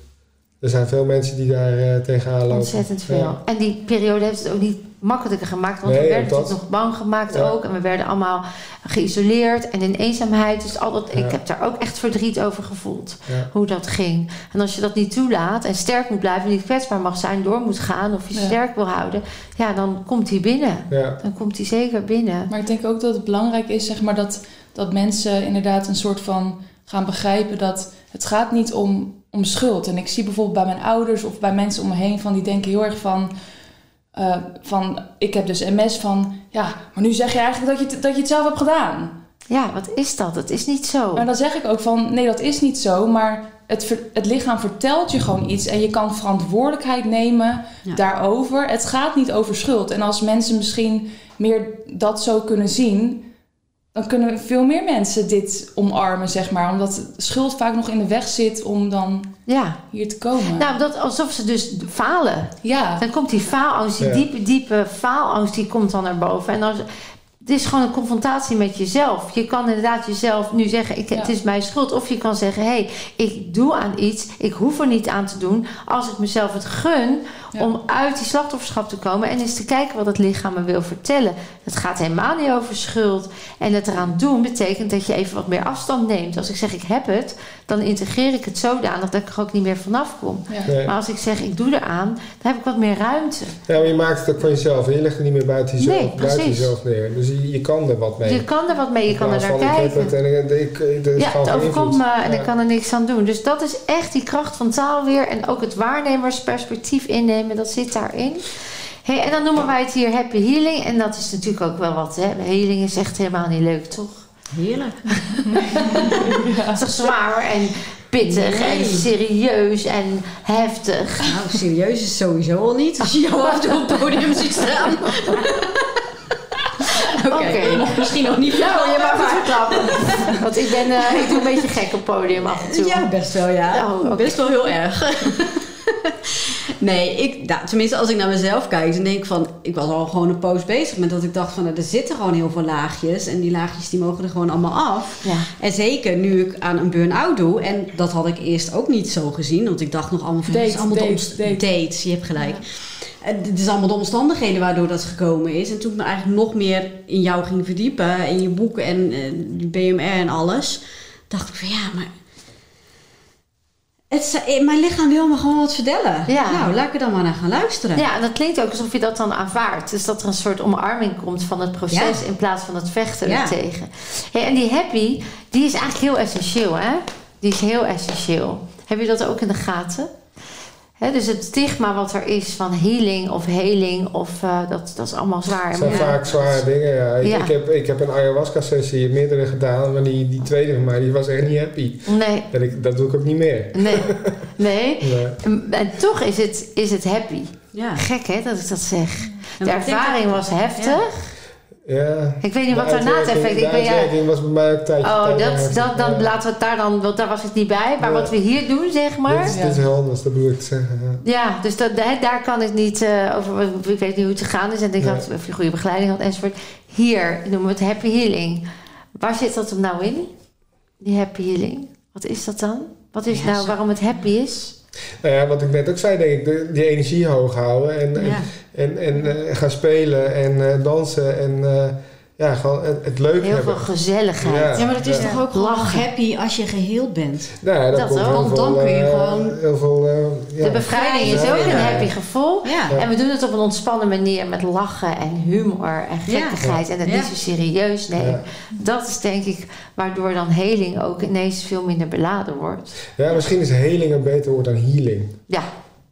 Er zijn veel mensen die daar eh, tegenaan lopen. Ontzettend veel. Ja. En die periode heeft het ook niet makkelijker gemaakt. Want Nee, we werden natuurlijk nog bang gemaakt Ja. ook. En we werden allemaal geïsoleerd en in eenzaamheid. Dus al dat, Ja. ik heb daar ook echt verdriet over gevoeld. Ja. Hoe dat ging. En als je dat niet toelaat en sterk moet blijven... niet kwetsbaar mag zijn, door moet gaan... of je Ja. sterk wil houden... ja, dan komt hij binnen. Ja. Dan komt hij zeker binnen. Maar ik denk ook dat het belangrijk is, zeg maar, dat, dat mensen inderdaad een soort van gaan begrijpen dat het gaat niet om, om schuld. En ik zie bijvoorbeeld bij mijn ouders of bij mensen om me heen van die denken heel erg van. Eh, van ik heb dus MS van ja, maar nu zeg je eigenlijk dat je, het- dat je het zelf hebt gedaan. Ja, wat is dat? Het is niet zo. Maar dan zeg ik ook van nee, dat is niet zo, maar het, het lichaam vertelt je gewoon iets en je kan verantwoordelijkheid nemen Ja. daarover. Het gaat niet over schuld. En als mensen misschien meer dat zo kunnen zien, dan kunnen veel meer mensen dit omarmen, zeg maar. Omdat schuld vaak nog in de weg zit om dan Ja. hier te komen. Nou, dat, alsof ze dus falen. ja. Dan komt die faalangst, die Ja. diepe, diepe faalangst, die komt dan naar boven. En dan, het is gewoon een confrontatie met jezelf. Je kan inderdaad jezelf nu zeggen, ik, het is mijn schuld. Of je kan zeggen, hé, hey, ik doe aan iets. Ik hoef er niet aan te doen. Als ik mezelf het gun Ja. om uit die slachtofferschap te komen. En eens te kijken wat het lichaam me wil vertellen. Het gaat helemaal niet over schuld. En het eraan doen betekent dat je even wat meer afstand neemt. Als ik zeg, ik heb het, dan integreer ik het zodanig dat ik er ook niet meer vanaf kom. Ja. Nee. Maar als ik zeg, ik doe eraan, dan heb ik wat meer ruimte. ja, maar je maakt het ook van jezelf. En je legt het niet meer buiten jezelf, Nee, buiten precies. jezelf neer. Dus je, je, kan er wat mee. Je kan er wat mee, je In kan er naar Ik kijken. het en ik, ik, is Ja, het overkomt me en Ja. ik kan er niks aan doen. Dus dat is echt die kracht van taal weer. En ook het waarnemersperspectief innemen, dat zit daarin. Hey, en dan noemen wij het hier happy healing. En dat is natuurlijk ook wel wat. Hè? Healing is echt helemaal niet leuk, toch? Heerlijk. Toch zwaar en pittig Nee. en serieus en heftig. Nou, serieus is sowieso al niet. Als je jou af en toe op het podium ziet staan. Oké, misschien nog niet veel. je mag. Want ik, ben, eh, ik doe een beetje gek op podium af en toe. Ja, best wel, ja. Oh, oké. Best wel heel erg. Nee, ik, nou, tenminste als ik naar mezelf kijk, dan denk ik van... Ik was al gewoon een poos bezig met dat ik dacht van... Nou, er zitten gewoon heel veel laagjes. En die laagjes die mogen er gewoon allemaal af. Ja. En zeker nu ik aan een burn-out doe. En dat had ik eerst ook niet zo gezien. Want ik dacht nog allemaal van... het is Date, allemaal dates, je hebt gelijk. En Het is allemaal de omstandigheden waardoor dat gekomen is. En toen ik me eigenlijk nog meer in jou ging verdiepen... in je boeken en eh, die BMR en alles... dacht ik van ja, maar... Het, eh, mijn lichaam wil me gewoon wat vertellen. Ja. Nou, laat ik er dan maar naar gaan luisteren. Ja, en dat klinkt ook alsof je dat dan aanvaardt. Dus dat er een soort omarming komt van het proces Ja. in plaats van het vechten Ja. Hey, en die happy, die is eigenlijk heel essentieel, hè? Die is heel essentieel. Heb je dat ook in de gaten? Hè, dus het stigma wat er is van healing of heling, of, eh, dat, dat is allemaal zwaar. Het zijn Ja. vaak zware dingen, ja. Ik, Ja. ik, heb, ik heb een ayahuasca-sessie meerdere gedaan, maar die, die tweede van mij, die was echt niet happy. Nee, En ik, dat doe ik ook niet meer. nee, nee. Nee. En, en toch is het, is het happy. Ja. Gek hè, dat ik dat zeg. En De ervaring dat- was heftig. Ja. Ik weet niet wat daarna het effect... Ik De ben, ja, was bij mij ook een tijdje Oh, tijd dat, dat, dan ja. laten we het daar dan, want daar was ik niet bij. Maar Ja. wat we hier doen, zeg maar. Dit is, dit is heel anders, dat bedoel ik te zeggen. Ja. Ja, dus dat, hè, daar kan ik niet eh, over. Ik weet niet hoe het gegaan is en ik had of je goede begeleiding had enzovoort. Hier noemen we het happy healing. Waar zit dat hem nou in? Die happy healing. Wat is dat dan? Wat is nou waarom het happy is? Nou ja, wat ik net ook zei, denk ik, de, die energie hoog houden en, en, Ja. en, en eh, gaan spelen en eh, dansen en eh, ja, gewoon het, het leuk Heel hebben. veel gezelligheid. Ja. Ja, maar dat is Ja. toch ook gewoon Lachen. happy als je geheeld bent. Nou ja, dat, Dat komt ook. Want dan kun je eh, gewoon- heel veel, eh, ja. De bevrijding is Ja. ook een Ja. happy gevoel. Ja. En we doen het op een ontspannen manier met lachen en humor en Ja. gekkigheid. En het Ja. niet zo serieus nemen. Ja. Dat is denk ik waardoor dan heling ook ineens veel minder beladen wordt. ja, misschien is heling een beter woord dan healing. Ja,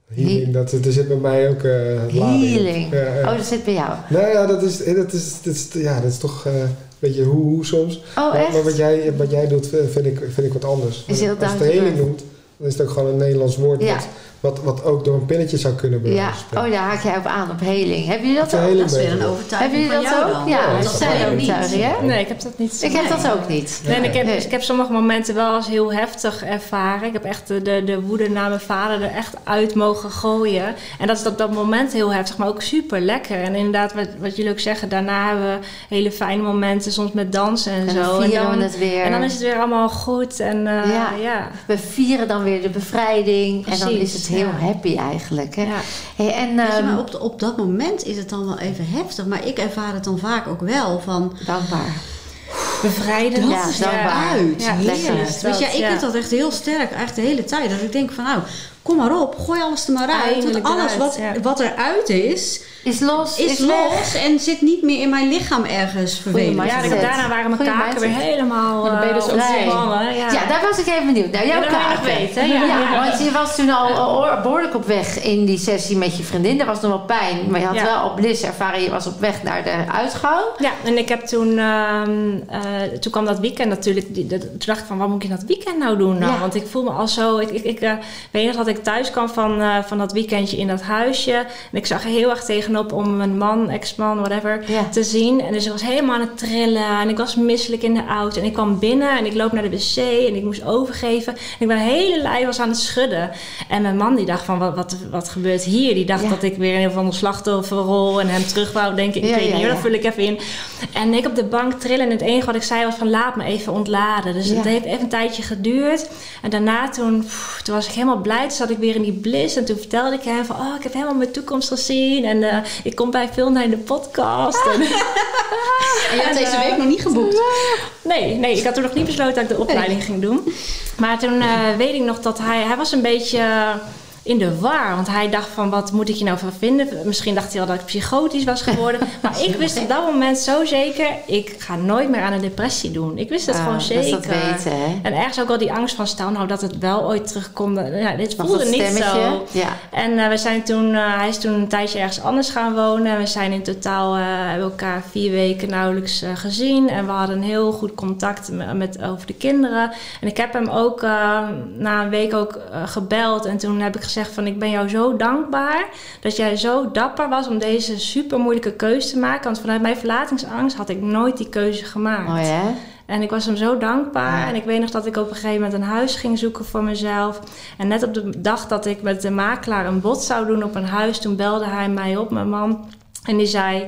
Healing, dat, er zit bij mij ook eh lading op. healing. Ja, ja. Oh, dat zit bij jou. Nou ja, dat is, dat is, dat is, ja, dat is toch eh, een beetje hoe, hoe soms. Oh, maar, echt? maar wat jij, wat jij doet, vind ik, vind ik wat anders. Is heel Als je het healing noemt, dan is het ook gewoon een Nederlands woord Ja. Wat, wat ook door een pilletje zou kunnen worden. Ja, oh, daar haak jij op aan, op heling. Hebben jullie dat vind ook? Dat is weer een Hebben overtuiging jullie van dat jou ook? dan. Ja, dat dat zijn ook niet. Nee, ik heb dat niet. Ik heb Nee. dat ook niet. Nee, en ik, heb, ik heb sommige momenten wel als heel heftig ervaren. Ik heb echt de, de, de woede naar mijn vader er echt uit mogen gooien. En dat is op dat moment heel heftig, maar ook super lekker. En inderdaad, wat, wat jullie ook zeggen, daarna hebben we hele fijne momenten, soms met dansen en, En zo. dan vieren dan, we het weer. en dan is het weer allemaal goed. En eh, Ja. ja. We vieren dan weer de bevrijding. en dan is het heel ja. happy eigenlijk. Hè? Ja. Hey, en, je, ehm, maar op, de- op dat moment is het dan wel even heftig. Maar ik ervaar het dan vaak ook wel van... dankbaar. Bevrijdend. Ja, is dankbaar. eruit. Ja, Heerlijk. lekker. Weet je, ik Ja. heb dat echt heel sterk, eigenlijk de hele tijd. Dat ik denk van nou, kom maar op, gooi alles er maar uit. Eindelijk Want alles eruit, wat, ja. wat eruit is, Is los, is, is, los weg. en zit niet meer in mijn lichaam ergens mindset. Ja, heb- daarna waren mijn Goeie kaken weer helemaal dan ben je dus eh, ook. Ja. Ja, daar was ik even benieuwd naar. Jouw Ja, kaken. weten, ja. want je was toen al al behoorlijk op weg in die sessie met je vriendin. Er was nog wel pijn, maar je had Ja. wel op bliss ervaren. Je was op weg naar de uitgang. Ja, en ik heb toen, ehm, eh, toen kwam dat weekend natuurlijk. Die, dat- toen dacht ik van, wat moet ik in dat weekend nou doen? Nou? Ja. Want ik voel me al zo. Ik, ik, ik eh, weet nog dat ik thuis kwam van, eh, van dat weekendje in dat huisje. En ik zag er heel erg tegenop om mijn man, ex-man, whatever, Ja. te zien. En dus ik was helemaal aan het trillen. En ik was misselijk in de auto. En ik kwam binnen en ik loop naar de wc en ik moest overgeven. En ik ben hele lijf was aan het schudden. En mijn man die dacht van, wat, wat, wat gebeurt hier? Die dacht Ja. dat ik weer in een of andere slachtofferrol en hem terug wou denken. Ik Ja, weet niet, dat vul ik even in. En ik op de bank trillen en het enige wat ik zei was van laat me even ontladen. Dus het heeft even een tijdje geduurd. En daarna toen, pff, toen was ik helemaal blij. Toen zat ik weer in die bliss. En toen vertelde ik hem van oh, ik heb helemaal mijn toekomst gezien. En eh, ik kom bij veel naar de podcast. En- En je En, deze week nog niet geboekt. Nee, nee, ik had toen nog niet besloten dat ik de opleiding ging doen. Maar toen eh, weet ik nog dat hij... Hij was een beetje... in de war. Want hij dacht van, wat moet ik hier nou van vinden? Misschien dacht hij al dat ik psychotisch was geworden. maar ik wist op dat moment zo zeker... ik ga nooit meer aan een depressie doen. Ik wist het Ah, gewoon dat zeker. is dat weten, hè? En ergens ook al die angst van, stel nou dat het wel ooit terugkomt. Ja, dit voelde niet zo. Ja. En eh, we zijn toen, eh, hij is toen een tijdje ergens anders gaan wonen. En we zijn in totaal, eh, hebben elkaar vier weken nauwelijks gezien. En we hadden een heel goed contact met, met- over de kinderen. En ik heb hem ook na een week ook gebeld. En toen heb ik gezegd van, ik ben jou zo dankbaar dat jij zo dapper was om deze super moeilijke keuze te maken. Want vanuit mijn verlatingsangst had ik nooit die keuze gemaakt. Mooi, hè? En ik was hem zo dankbaar. Ja. En ik weet nog dat ik op een gegeven moment een huis ging zoeken voor mezelf. En net op de dag dat ik met de makelaar een bod zou doen op een huis, toen belde hij mij op, mijn man. En die zei: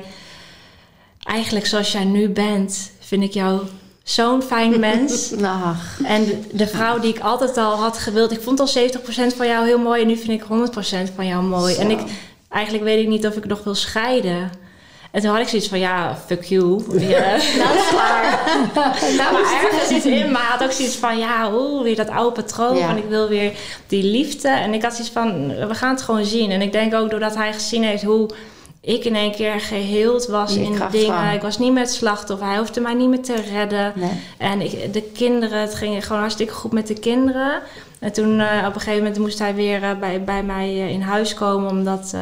Eigenlijk zoals jij nu bent, vind ik jou zo'n fijn mens. Ach, En de, de vrouw die ik altijd al had gewild, ik vond al 70% van jou heel mooi en nu vind ik 100% van jou mooi. Zo. En ik, eigenlijk weet ik niet of ik nog wil scheiden. En toen had ik zoiets van, ja, fuck you. Ja. nou is klaar. nou Maar ergens iets in me had ook zoiets van, ja, oeh, weer dat oude patroon. Ja. Van ik wil weer die liefde. En ik had zoiets van, we gaan het gewoon zien. En ik denk ook doordat hij gezien heeft hoe ik in één keer geheeld was Je in dingen. Ik was niet meer het slachtoffer. Hij hoefde mij niet meer te redden. Nee. En ik, de kinderen, het ging gewoon hartstikke goed met de kinderen. En toen eh, op een gegeven moment moest hij weer eh, bij, bij mij eh, in huis komen, omdat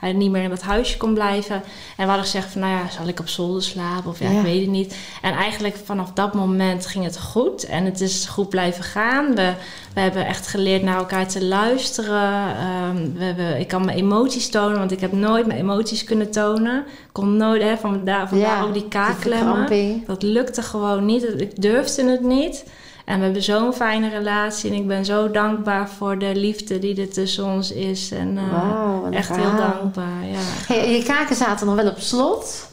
hij niet meer in dat huisje kon blijven. En we hadden gezegd van, nou ja, zal ik op zolder slapen? Of ja, Ja. ik weet het niet. En eigenlijk vanaf dat moment ging het goed. En het is goed blijven gaan. We, we hebben echt geleerd naar elkaar te luisteren. Ehm, we hebben, ik kan mijn emoties tonen, want ik heb nooit mijn emoties kunnen tonen. Ik kon nooit, hè, vandaar, vandaar ook die die kaakklemmen. verkramping. Dat lukte gewoon niet. Ik durfde het niet. En we hebben zo'n fijne relatie. En ik ben zo dankbaar voor de liefde die er tussen ons is. En eh, echt heel dankbaar. Ja. Hey, je kaken zaten nog wel op slot.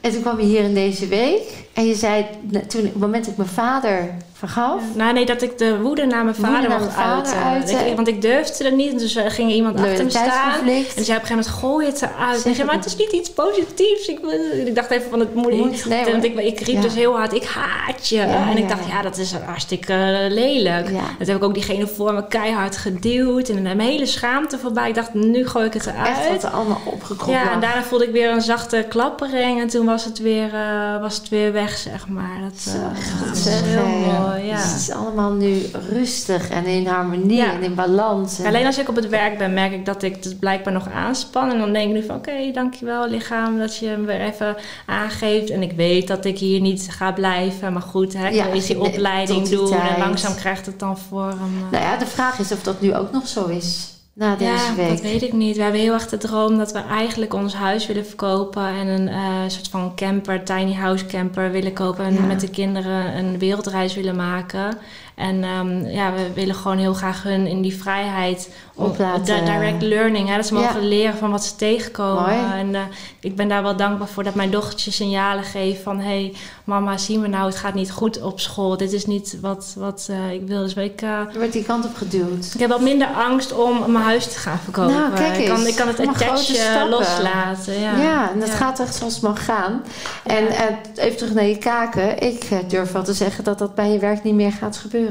En toen kwam je hier in deze week. En je zei, toen, op het moment dat ik mijn vader vergaf... Nou, nee, dat ik de woede naar mijn vader naar mocht uiten. Ik- want ik durfde het niet. Dus er ging iemand achter me staan. En zei op een gegeven moment, gooi het eruit. Zeg zei, maar het is niet iets positiefs. Ik, ik dacht even van, het moet niet. nee, want ik, ik riep Ja. dus heel hard, ik haat je. Ja, en ik dacht, ja. dat is hartstikke eh, lelijk. Dat heb ik ook diegene voor me keihard geduwd. En mijn hele schaamte voorbij. Ik dacht, nu gooi ik het eruit. Echt wat er allemaal opgekropt Ja, en daarna voelde ik weer een zachte klappering. En toen was het weer, eh, was het weer weg, zeg maar. Dat, eh, goed is heel. Mooi, ja. Dus het is allemaal nu rustig en in harmonie Ja. en in balans. En- Alleen als ik op het werk ben, merk ik dat ik het blijkbaar nog aanspan. En dan denk ik nu van, oké, dankjewel lichaam dat je me weer even aangeeft. En ik weet dat ik hier niet ga blijven. Maar goed, hè, ik Ja, eerst die opleiding die doen. tijd. En langzaam krijgt het dan vorm. eh. Nou ja, de vraag is of dat nu ook nog zo is. Na deze ja, week. dat weet ik niet. We hebben heel erg de droom dat we eigenlijk ons huis willen verkopen en een eh, soort van camper, tiny house camper willen kopen en Ja. met de kinderen een wereldreis willen maken. En ehm, ja, we willen gewoon heel graag hun in die vrijheid Op laten- direct learning, hè, dat ze Ja. mogen leren van wat ze tegenkomen. Mooi. En eh, ik ben daar wel dankbaar voor dat mijn dochtertje signalen geeft van hé hey, mama, zie me nou, het gaat niet goed op school. Dit is niet wat, wat eh, ik wil. Dus ik, Je wordt die kant op geduwd. ik heb wat minder angst om mijn huis te gaan verkopen. Nou, kijk ik, kan, ik kan het attachje loslaten. Ja, Ja, en dat Ja. gaat echt zoals het mag gaan. En even terug naar je kaken. Ik durf wel te zeggen dat dat bij je werk niet meer gaat gebeuren.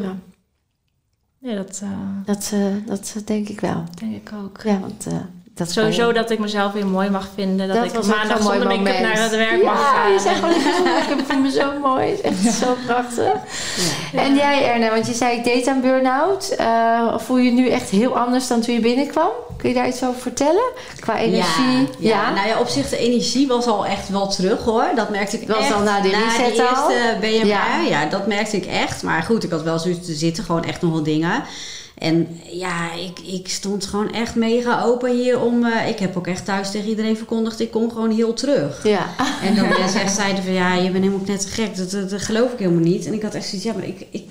Nee, dat eh, Dat, eh, dat eh, denk ik wel. denk ik ook. Ja, want dat Sowieso dat ik mezelf weer mooi mag vinden. Dat, Dat ik maandag zonder make-up naar het werk ja, mag gaan. je zegt gewoon ik vind me zo mooi. Het is echt zo prachtig. En jij Erna, want je zei ik deed aan burn-out. Eh, voel je nu echt heel anders dan toen je binnenkwam? Kun je daar iets over vertellen? Qua energie? Ja, ja. nou ja, op zich de energie was al echt wel terug hoor. Dat merkte ik Was echt. al na de reset die al? eerste BMR, Ja. ja. dat merkte ik echt. Maar goed, ik had wel zoiets, er zitten gewoon echt nog wel dingen. En ja, ik, ik stond gewoon echt mega open hier om... eh, ik heb ook echt thuis tegen iedereen verkondigd, ik kom gewoon heel terug. Ja. En dan mensen echt zeiden van ja, je bent helemaal net te gek. Dat, dat, dat geloof ik helemaal niet. En ik had echt zoiets, ja, maar ik, ik,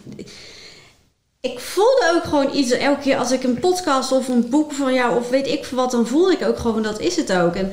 ik voelde ook gewoon iets. Elke keer als ik een podcast of een boek van jou of weet ik veel wat, dan voelde ik ook gewoon dat is het ook. En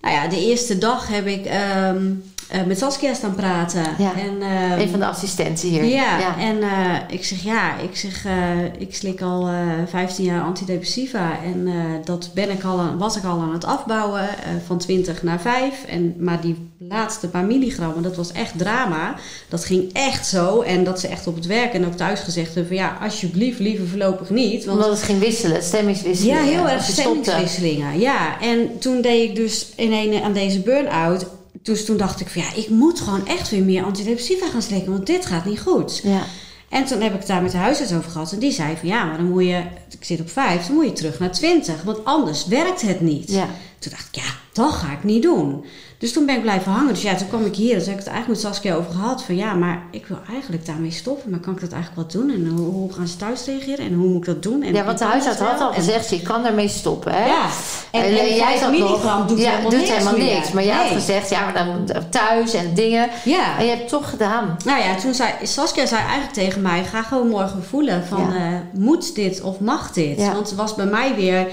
nou ja, de eerste dag heb ik ehm, eh, met Saskia staan praten. Ja. En, ehm, Een van de assistenten hier. ja, en eh, ik zeg ja, ik zeg, eh, ik slik al eh 15 jaar antidepressiva en dat ben ik al aan, was ik al aan het afbouwen van 20 naar 5. En, maar die laatste paar milligrammen, dat was echt drama. Dat ging echt zo en dat ze echt op het werk en ook thuis gezegd hebben van ja, alsjeblieft liever voorlopig niet. Want Omdat het ging wisselen, stemmingswisselen. ja, heel erg stemmingswisselingen. Ja, en toen deed ik dus in een, aan deze burn-out. Dus toen dacht ik van ja, ik moet gewoon echt weer meer antidepressiva gaan slikken, want dit gaat niet goed. Ja. En toen heb ik het daar met de huisarts over gehad. En die zei van ja, maar dan moet je, ik zit op 5, dan moet je terug naar 20. Want anders werkt het niet. ja. Toen dacht ik, ja, dat ga ik niet doen. Dus toen ben ik blijven hangen. Dus ja, toen kwam ik hier. Dus heb ik het eigenlijk met Saskia over gehad. Van ja, maar ik wil eigenlijk daarmee stoppen. Maar kan ik dat eigenlijk wel doen? En hoe, hoe gaan ze thuis reageren? En hoe moet ik dat doen? En ja, want de huisarts had al En- gezegd, je kan ermee stoppen. Hè? Ja, en, en, jij zat nog- doet ja, helemaal doet niks helemaal meer. niks. Maar jij had gezegd, ja, maar dan thuis en dingen. Ja. En je hebt het toch gedaan. Nou ja, toen zei Saskia zei eigenlijk tegen mij: ga gewoon morgen voelen van Ja. eh, moet dit of mag dit? Ja. Want het was bij mij weer.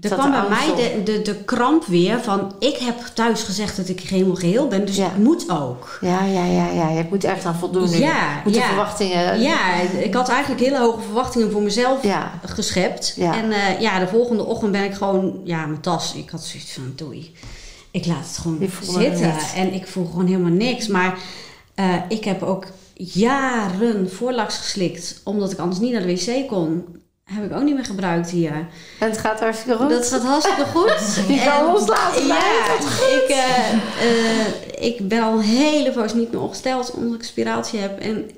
Er kwam bij mij de, de, de kramp weer van ik heb thuis gezegd dat ik helemaal geheel ben, dus Ja. ik moet ook. Ja, ja, ja, ja. Je moet echt aan voldoen. Ja, moet de ja. verwachtingen... Ja, ik had eigenlijk hele hoge verwachtingen voor mezelf Ja. geschept. En eh, ja, de volgende ochtend ben ik gewoon, ja, mijn tas, ik had zoiets van doei. Ik laat het gewoon zitten. En ik voel gewoon helemaal niks. Maar eh, ik heb ook jaren voorlaks geslikt, omdat ik anders niet naar de wc kon. Heb ik ook niet meer gebruikt hier. En het gaat hartstikke goed. Dat gaat hartstikke goed. Je kan En- loslaten, Ja, ik, eh, eh, ik ben al een hele poos niet meer ongesteld omdat ik een spiraaltje heb. En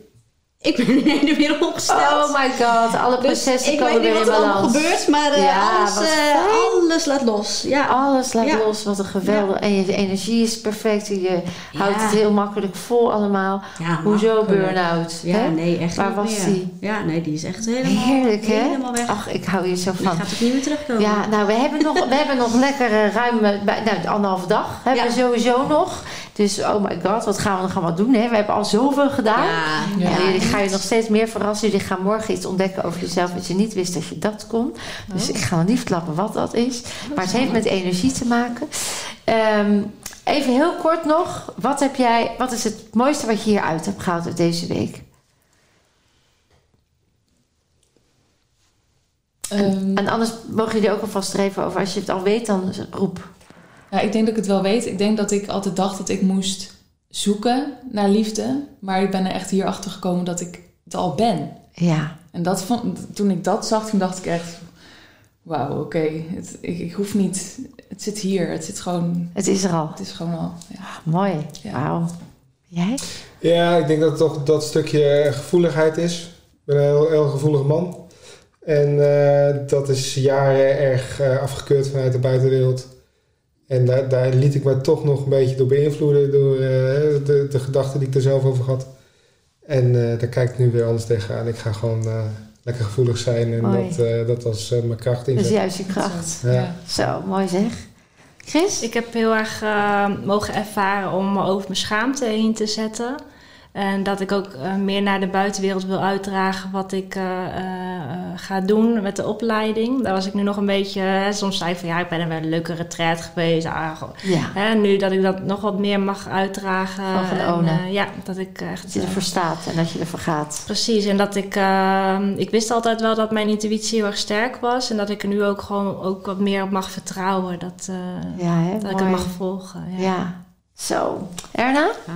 ik ben in één weer ongesteld. Oh my god, alle Dus processen ik komen weet niet weer wat in er allemaal balans. gebeurt, maar eh, Ja, alles, eh, alles laat los. Ja. Alles laat Ja. los, wat een geweldig. En je energie is perfect. Je houdt het heel makkelijk vol allemaal. Hoezo burn-out? Ja, hè? nee, echt Waar was meer. die? Ja, nee, die is echt helemaal, Heerlijk, hè? helemaal weg. Ach, ik hou hier zo die van. gaat ook niet meer terugkomen. Ja, nou, we hebben nog, we hebben nog lekker ruim nou, anderhalve dag. Hebben we sowieso nog. Dus, oh my god, wat gaan we nog allemaal doen? Hè? We hebben al zoveel gedaan. Ja, En jullie gaan je nog steeds meer verrassen. Jullie gaan morgen iets ontdekken over jezelf wat je niet wist dat je dat kon. Dus ik ga nog niet verklappen wat dat is. Maar het heeft met energie te maken. Ehm, even heel kort nog. Wat, heb jij, wat is het mooiste wat je hieruit hebt gehaald uit deze week? Ehm, En anders mogen jullie ook alvast er even over. Als je het al weet, dan roep. Ja, ik denk dat ik het wel weet. Ik denk dat ik altijd dacht dat ik moest zoeken naar liefde. Maar ik ben er echt hier achter gekomen dat ik het al ben. Ja, En dat vond, toen ik dat zag, toen dacht ik echt... Wauw, oké. het- Ik, ik hoef niet... Het zit hier. Het zit gewoon... het is er al. Het is gewoon al... Ja. Mooi. Ja. Wauw. Jij? Ja, ik denk dat het toch dat stukje gevoeligheid is. Ik ben een heel, heel gevoelige man. En eh, dat is jaren erg eh, afgekeurd vanuit de buitenwereld. En daar, daar liet ik me toch nog een beetje door beïnvloeden door eh, de, de gedachten die ik er zelf over had. En eh, daar kijk ik nu weer anders tegenaan. Ik ga gewoon eh, lekker gevoelig zijn en Mooi. dat, eh, dat als eh, mijn kracht Dat is juist je kracht. Ja. Ja. Zo, mooi zeg. Chris? Ik heb heel erg mogen ervaren om me over mijn schaamte heen te zetten. En dat ik ook eh, meer naar de buitenwereld wil uitdragen wat ik eh, eh, ga doen met de opleiding. Daar was ik nu nog een beetje... Hè, soms zei ik van ja, ik ben er wel een leuke retreat geweest. Ah. Ja, Hè, nu dat ik dat nog wat meer mag uitdragen. En, ownen. ja, dat ik echt... dat je ervoor staat en dat je ervoor gaat. Precies, en dat ik, eh, ik wist altijd wel dat mijn intuïtie heel erg sterk was. En dat ik er nu ook gewoon ook wat meer op mag vertrouwen. Dat, eh, Ja, hè? dat ik het mag volgen. Ja. Ja. Zo. Erna? Ja.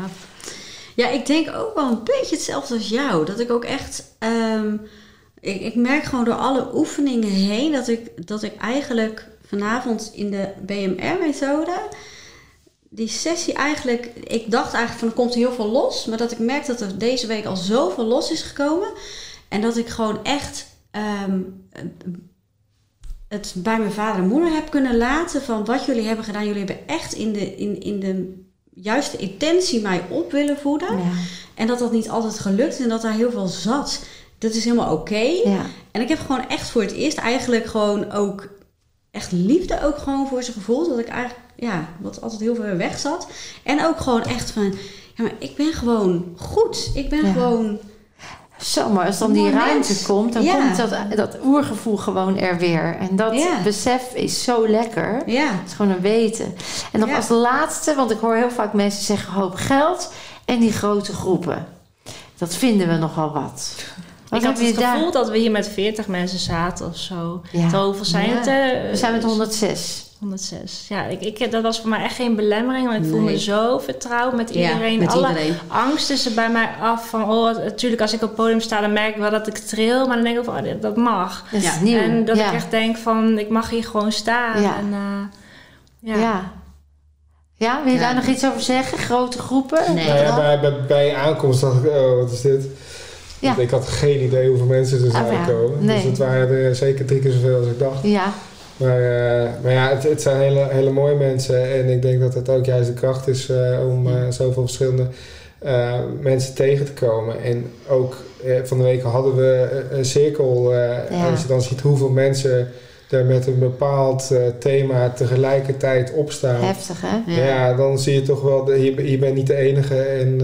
Ja, ik denk ook wel een beetje hetzelfde als jou. Dat ik ook echt. ehm, ik, ik merk gewoon door alle oefeningen heen dat ik, dat ik eigenlijk vanavond in de BMR-methode. Die sessie eigenlijk. Ik dacht eigenlijk van er komt heel veel los. Maar dat ik merk dat er deze week al zoveel los is gekomen. En dat ik gewoon echt. ehm, het bij mijn vader en moeder heb kunnen laten van wat jullie hebben gedaan. Jullie hebben echt in de, in, in de juiste intentie mij op willen voeden. Ja. En dat dat niet altijd gelukt en dat daar heel veel zat. Dat is helemaal oké. ja. En ik heb gewoon echt voor het eerst eigenlijk gewoon ook echt liefde ook gewoon voor ze gevoeld. Dat ik eigenlijk, ja, wat altijd heel veel weg zat. En ook gewoon echt van, ja, maar ik ben gewoon goed. Ik ben Ja. gewoon Zo, maar als dan die ruimte mens. komt, dan Ja. komt dat, dat oergevoel gewoon er weer. En dat Ja. besef is zo lekker. Ja. Het is gewoon een weten. En dan Ja. als laatste, want ik hoor heel vaak mensen zeggen hoop geld en die grote groepen. Dat vinden we nogal wat. Wat ik had het daar? gevoel dat we hier met 40 mensen zaten of zo. Hoeveel zijn Ja. het? We zijn met 106. 106. Ja, ik, ik, dat was voor mij echt geen belemmering. Want ik voel Nee. me zo vertrouwd met Ja, iedereen. met Alle iedereen. angst is er bij mij af. Van, oh, natuurlijk als ik op het podium sta, dan merk ik wel dat ik tril. Maar dan denk ik van, oh, dit- dat mag. Dat is Ja. nieuw. En dat ja. ik echt denk van, ik mag hier gewoon staan. Ja. En, eh, ja. ja. ja. wil je Ja. daar nog iets over zeggen? Grote groepen? Nee. Nou ja, bij, bij, bij aankomst dacht ik, oh, wat is dit? Ik had geen idee hoeveel mensen er zouden ja. komen. Nee. Dus het waren er zeker drie keer zoveel als ik dacht. Ja. Maar, eh, maar ja, het, het zijn hele, hele mooie mensen. En ik denk dat het ook juist de kracht is eh, om eh, zoveel verschillende mensen tegen te komen. En ook van de week hadden we een cirkel. Ja. Als je dan ziet hoeveel mensen er met een bepaald thema tegelijkertijd opstaan. Heftig, hè? Ja. dan zie je toch wel, de, je, je bent niet de enige. En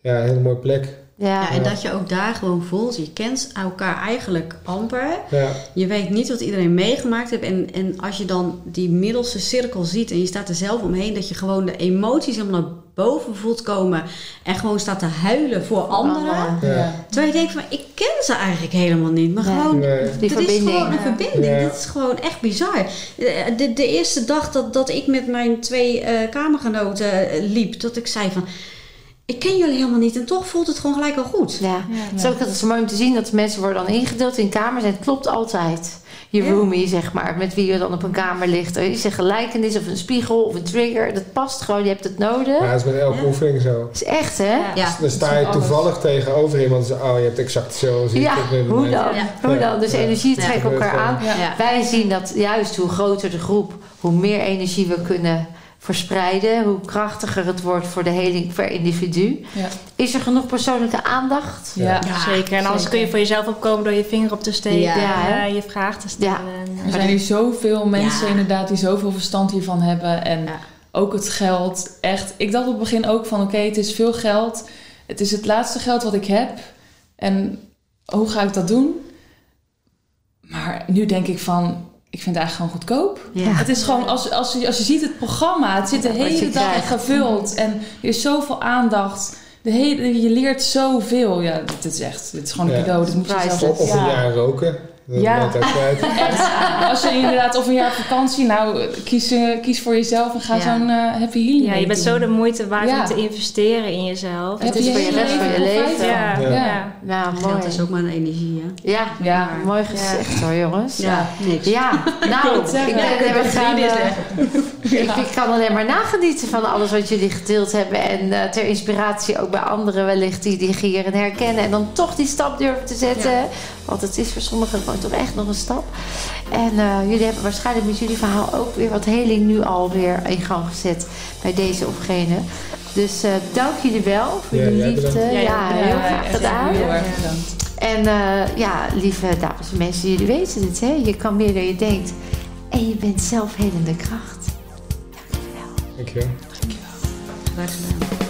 ja, een hele mooie plek. Ja. Ja, en dat je ook daar gewoon voelt. Je kent elkaar eigenlijk amper. Ja, Je weet niet wat iedereen meegemaakt heeft. En, en als je dan die middelste cirkel ziet en je staat er zelf omheen, dat je gewoon de emoties helemaal naar boven voelt komen. En gewoon staat te huilen voor anderen. Ja. Terwijl je denkt van, ik ken ze eigenlijk helemaal niet. Maar Nee. gewoon, Nee. Dit is gewoon een verbinding. Ja. Dit is gewoon echt bizar. De, de, de eerste dag dat, dat ik met mijn twee eh, kamergenoten eh, liep, dat ik zei van... Ik ken jullie helemaal niet en toch voelt het gewoon gelijk al goed. Ja, het is ook altijd zo mooi om te zien dat mensen worden dan ingedeeld in kamers en het klopt altijd. Je Ja. roomie, zeg maar, met wie je dan op een kamer ligt. Je zegt gelijkenis of een spiegel of een trigger. Dat past gewoon, je hebt het nodig. ja, dat is met elke Ja. oefening zo. Dat is echt, hè? Ja. Ja. Dan sta je is alles. toevallig tegenover iemand en oh, je hebt exact zo zie Ja, hoe dan? Ja. Hoe dan? Dus Ja. energie Ja. trekken elkaar aan. Ja. Ja. Wij zien dat juist hoe groter de groep, hoe meer energie we kunnen verspreiden. Hoe krachtiger het wordt voor de heling per individu. Ja. Is er genoeg persoonlijke aandacht? Ja. zeker. En anders zeker. kun je voor jezelf opkomen door je vinger op te steken. Ja. Ja, hè? je vraag te stellen. En, Er zijn hier zoveel mensen Ja. inderdaad die zoveel verstand hiervan hebben. En Ja. ook het geld. Echt, ik dacht op het begin ook van oké, het is veel geld. Het is het laatste geld wat ik heb. En hoe ga ik dat doen? Maar nu denk ik van, ik vind het eigenlijk gewoon goedkoop. Ja. Het is gewoon, als, als, je, als je ziet het programma, het zit de Ja, hele dag krijgt. gevuld. En er is zoveel aandacht. De hele, je leert zoveel. Ja, dit is echt, dit is gewoon een cadeau. Dit moet je zelf. Of, of een Ja. jaar roken. Dat Ja. als je inderdaad of een jaar op vakantie, nou kies, eh, kies voor jezelf en ga Ja. zo'n eh, happy healing. ja, je bent doen. zo de moeite waard Ja. om te investeren in jezelf. Het is voor je rest van je leven. Ja, Ja. ja. Nou, mooi. Geld is ook maar een energie, hè? Ja, Ja. mooi gezegd hoor, jongens. Ja, niks. Ja, nou, ik, ben, Ja, we ik gaan, kan eh, ik, ik kan alleen maar nagenieten van alles wat jullie gedeeld hebben. En eh, ter inspiratie ook bij anderen wellicht die die hierin herkennen. En dan toch die stap durven te zetten. Ja. Want het is voor sommigen gewoon toch echt nog een stap. En eh, jullie hebben waarschijnlijk met jullie verhaal ook weer wat heling nu alweer in gang gezet. Bij deze of gene. Dus eh, dank jullie wel voor Ja, jullie liefde. Ja, Ja, heel graag gedaan. Heel erg bedankt. En eh, ja, lieve dames en mensen, jullie weten het, hè? Je kan meer dan je denkt. En je bent zelfhelende kracht. Dank jullie wel. Dankjewel. Graag gedaan.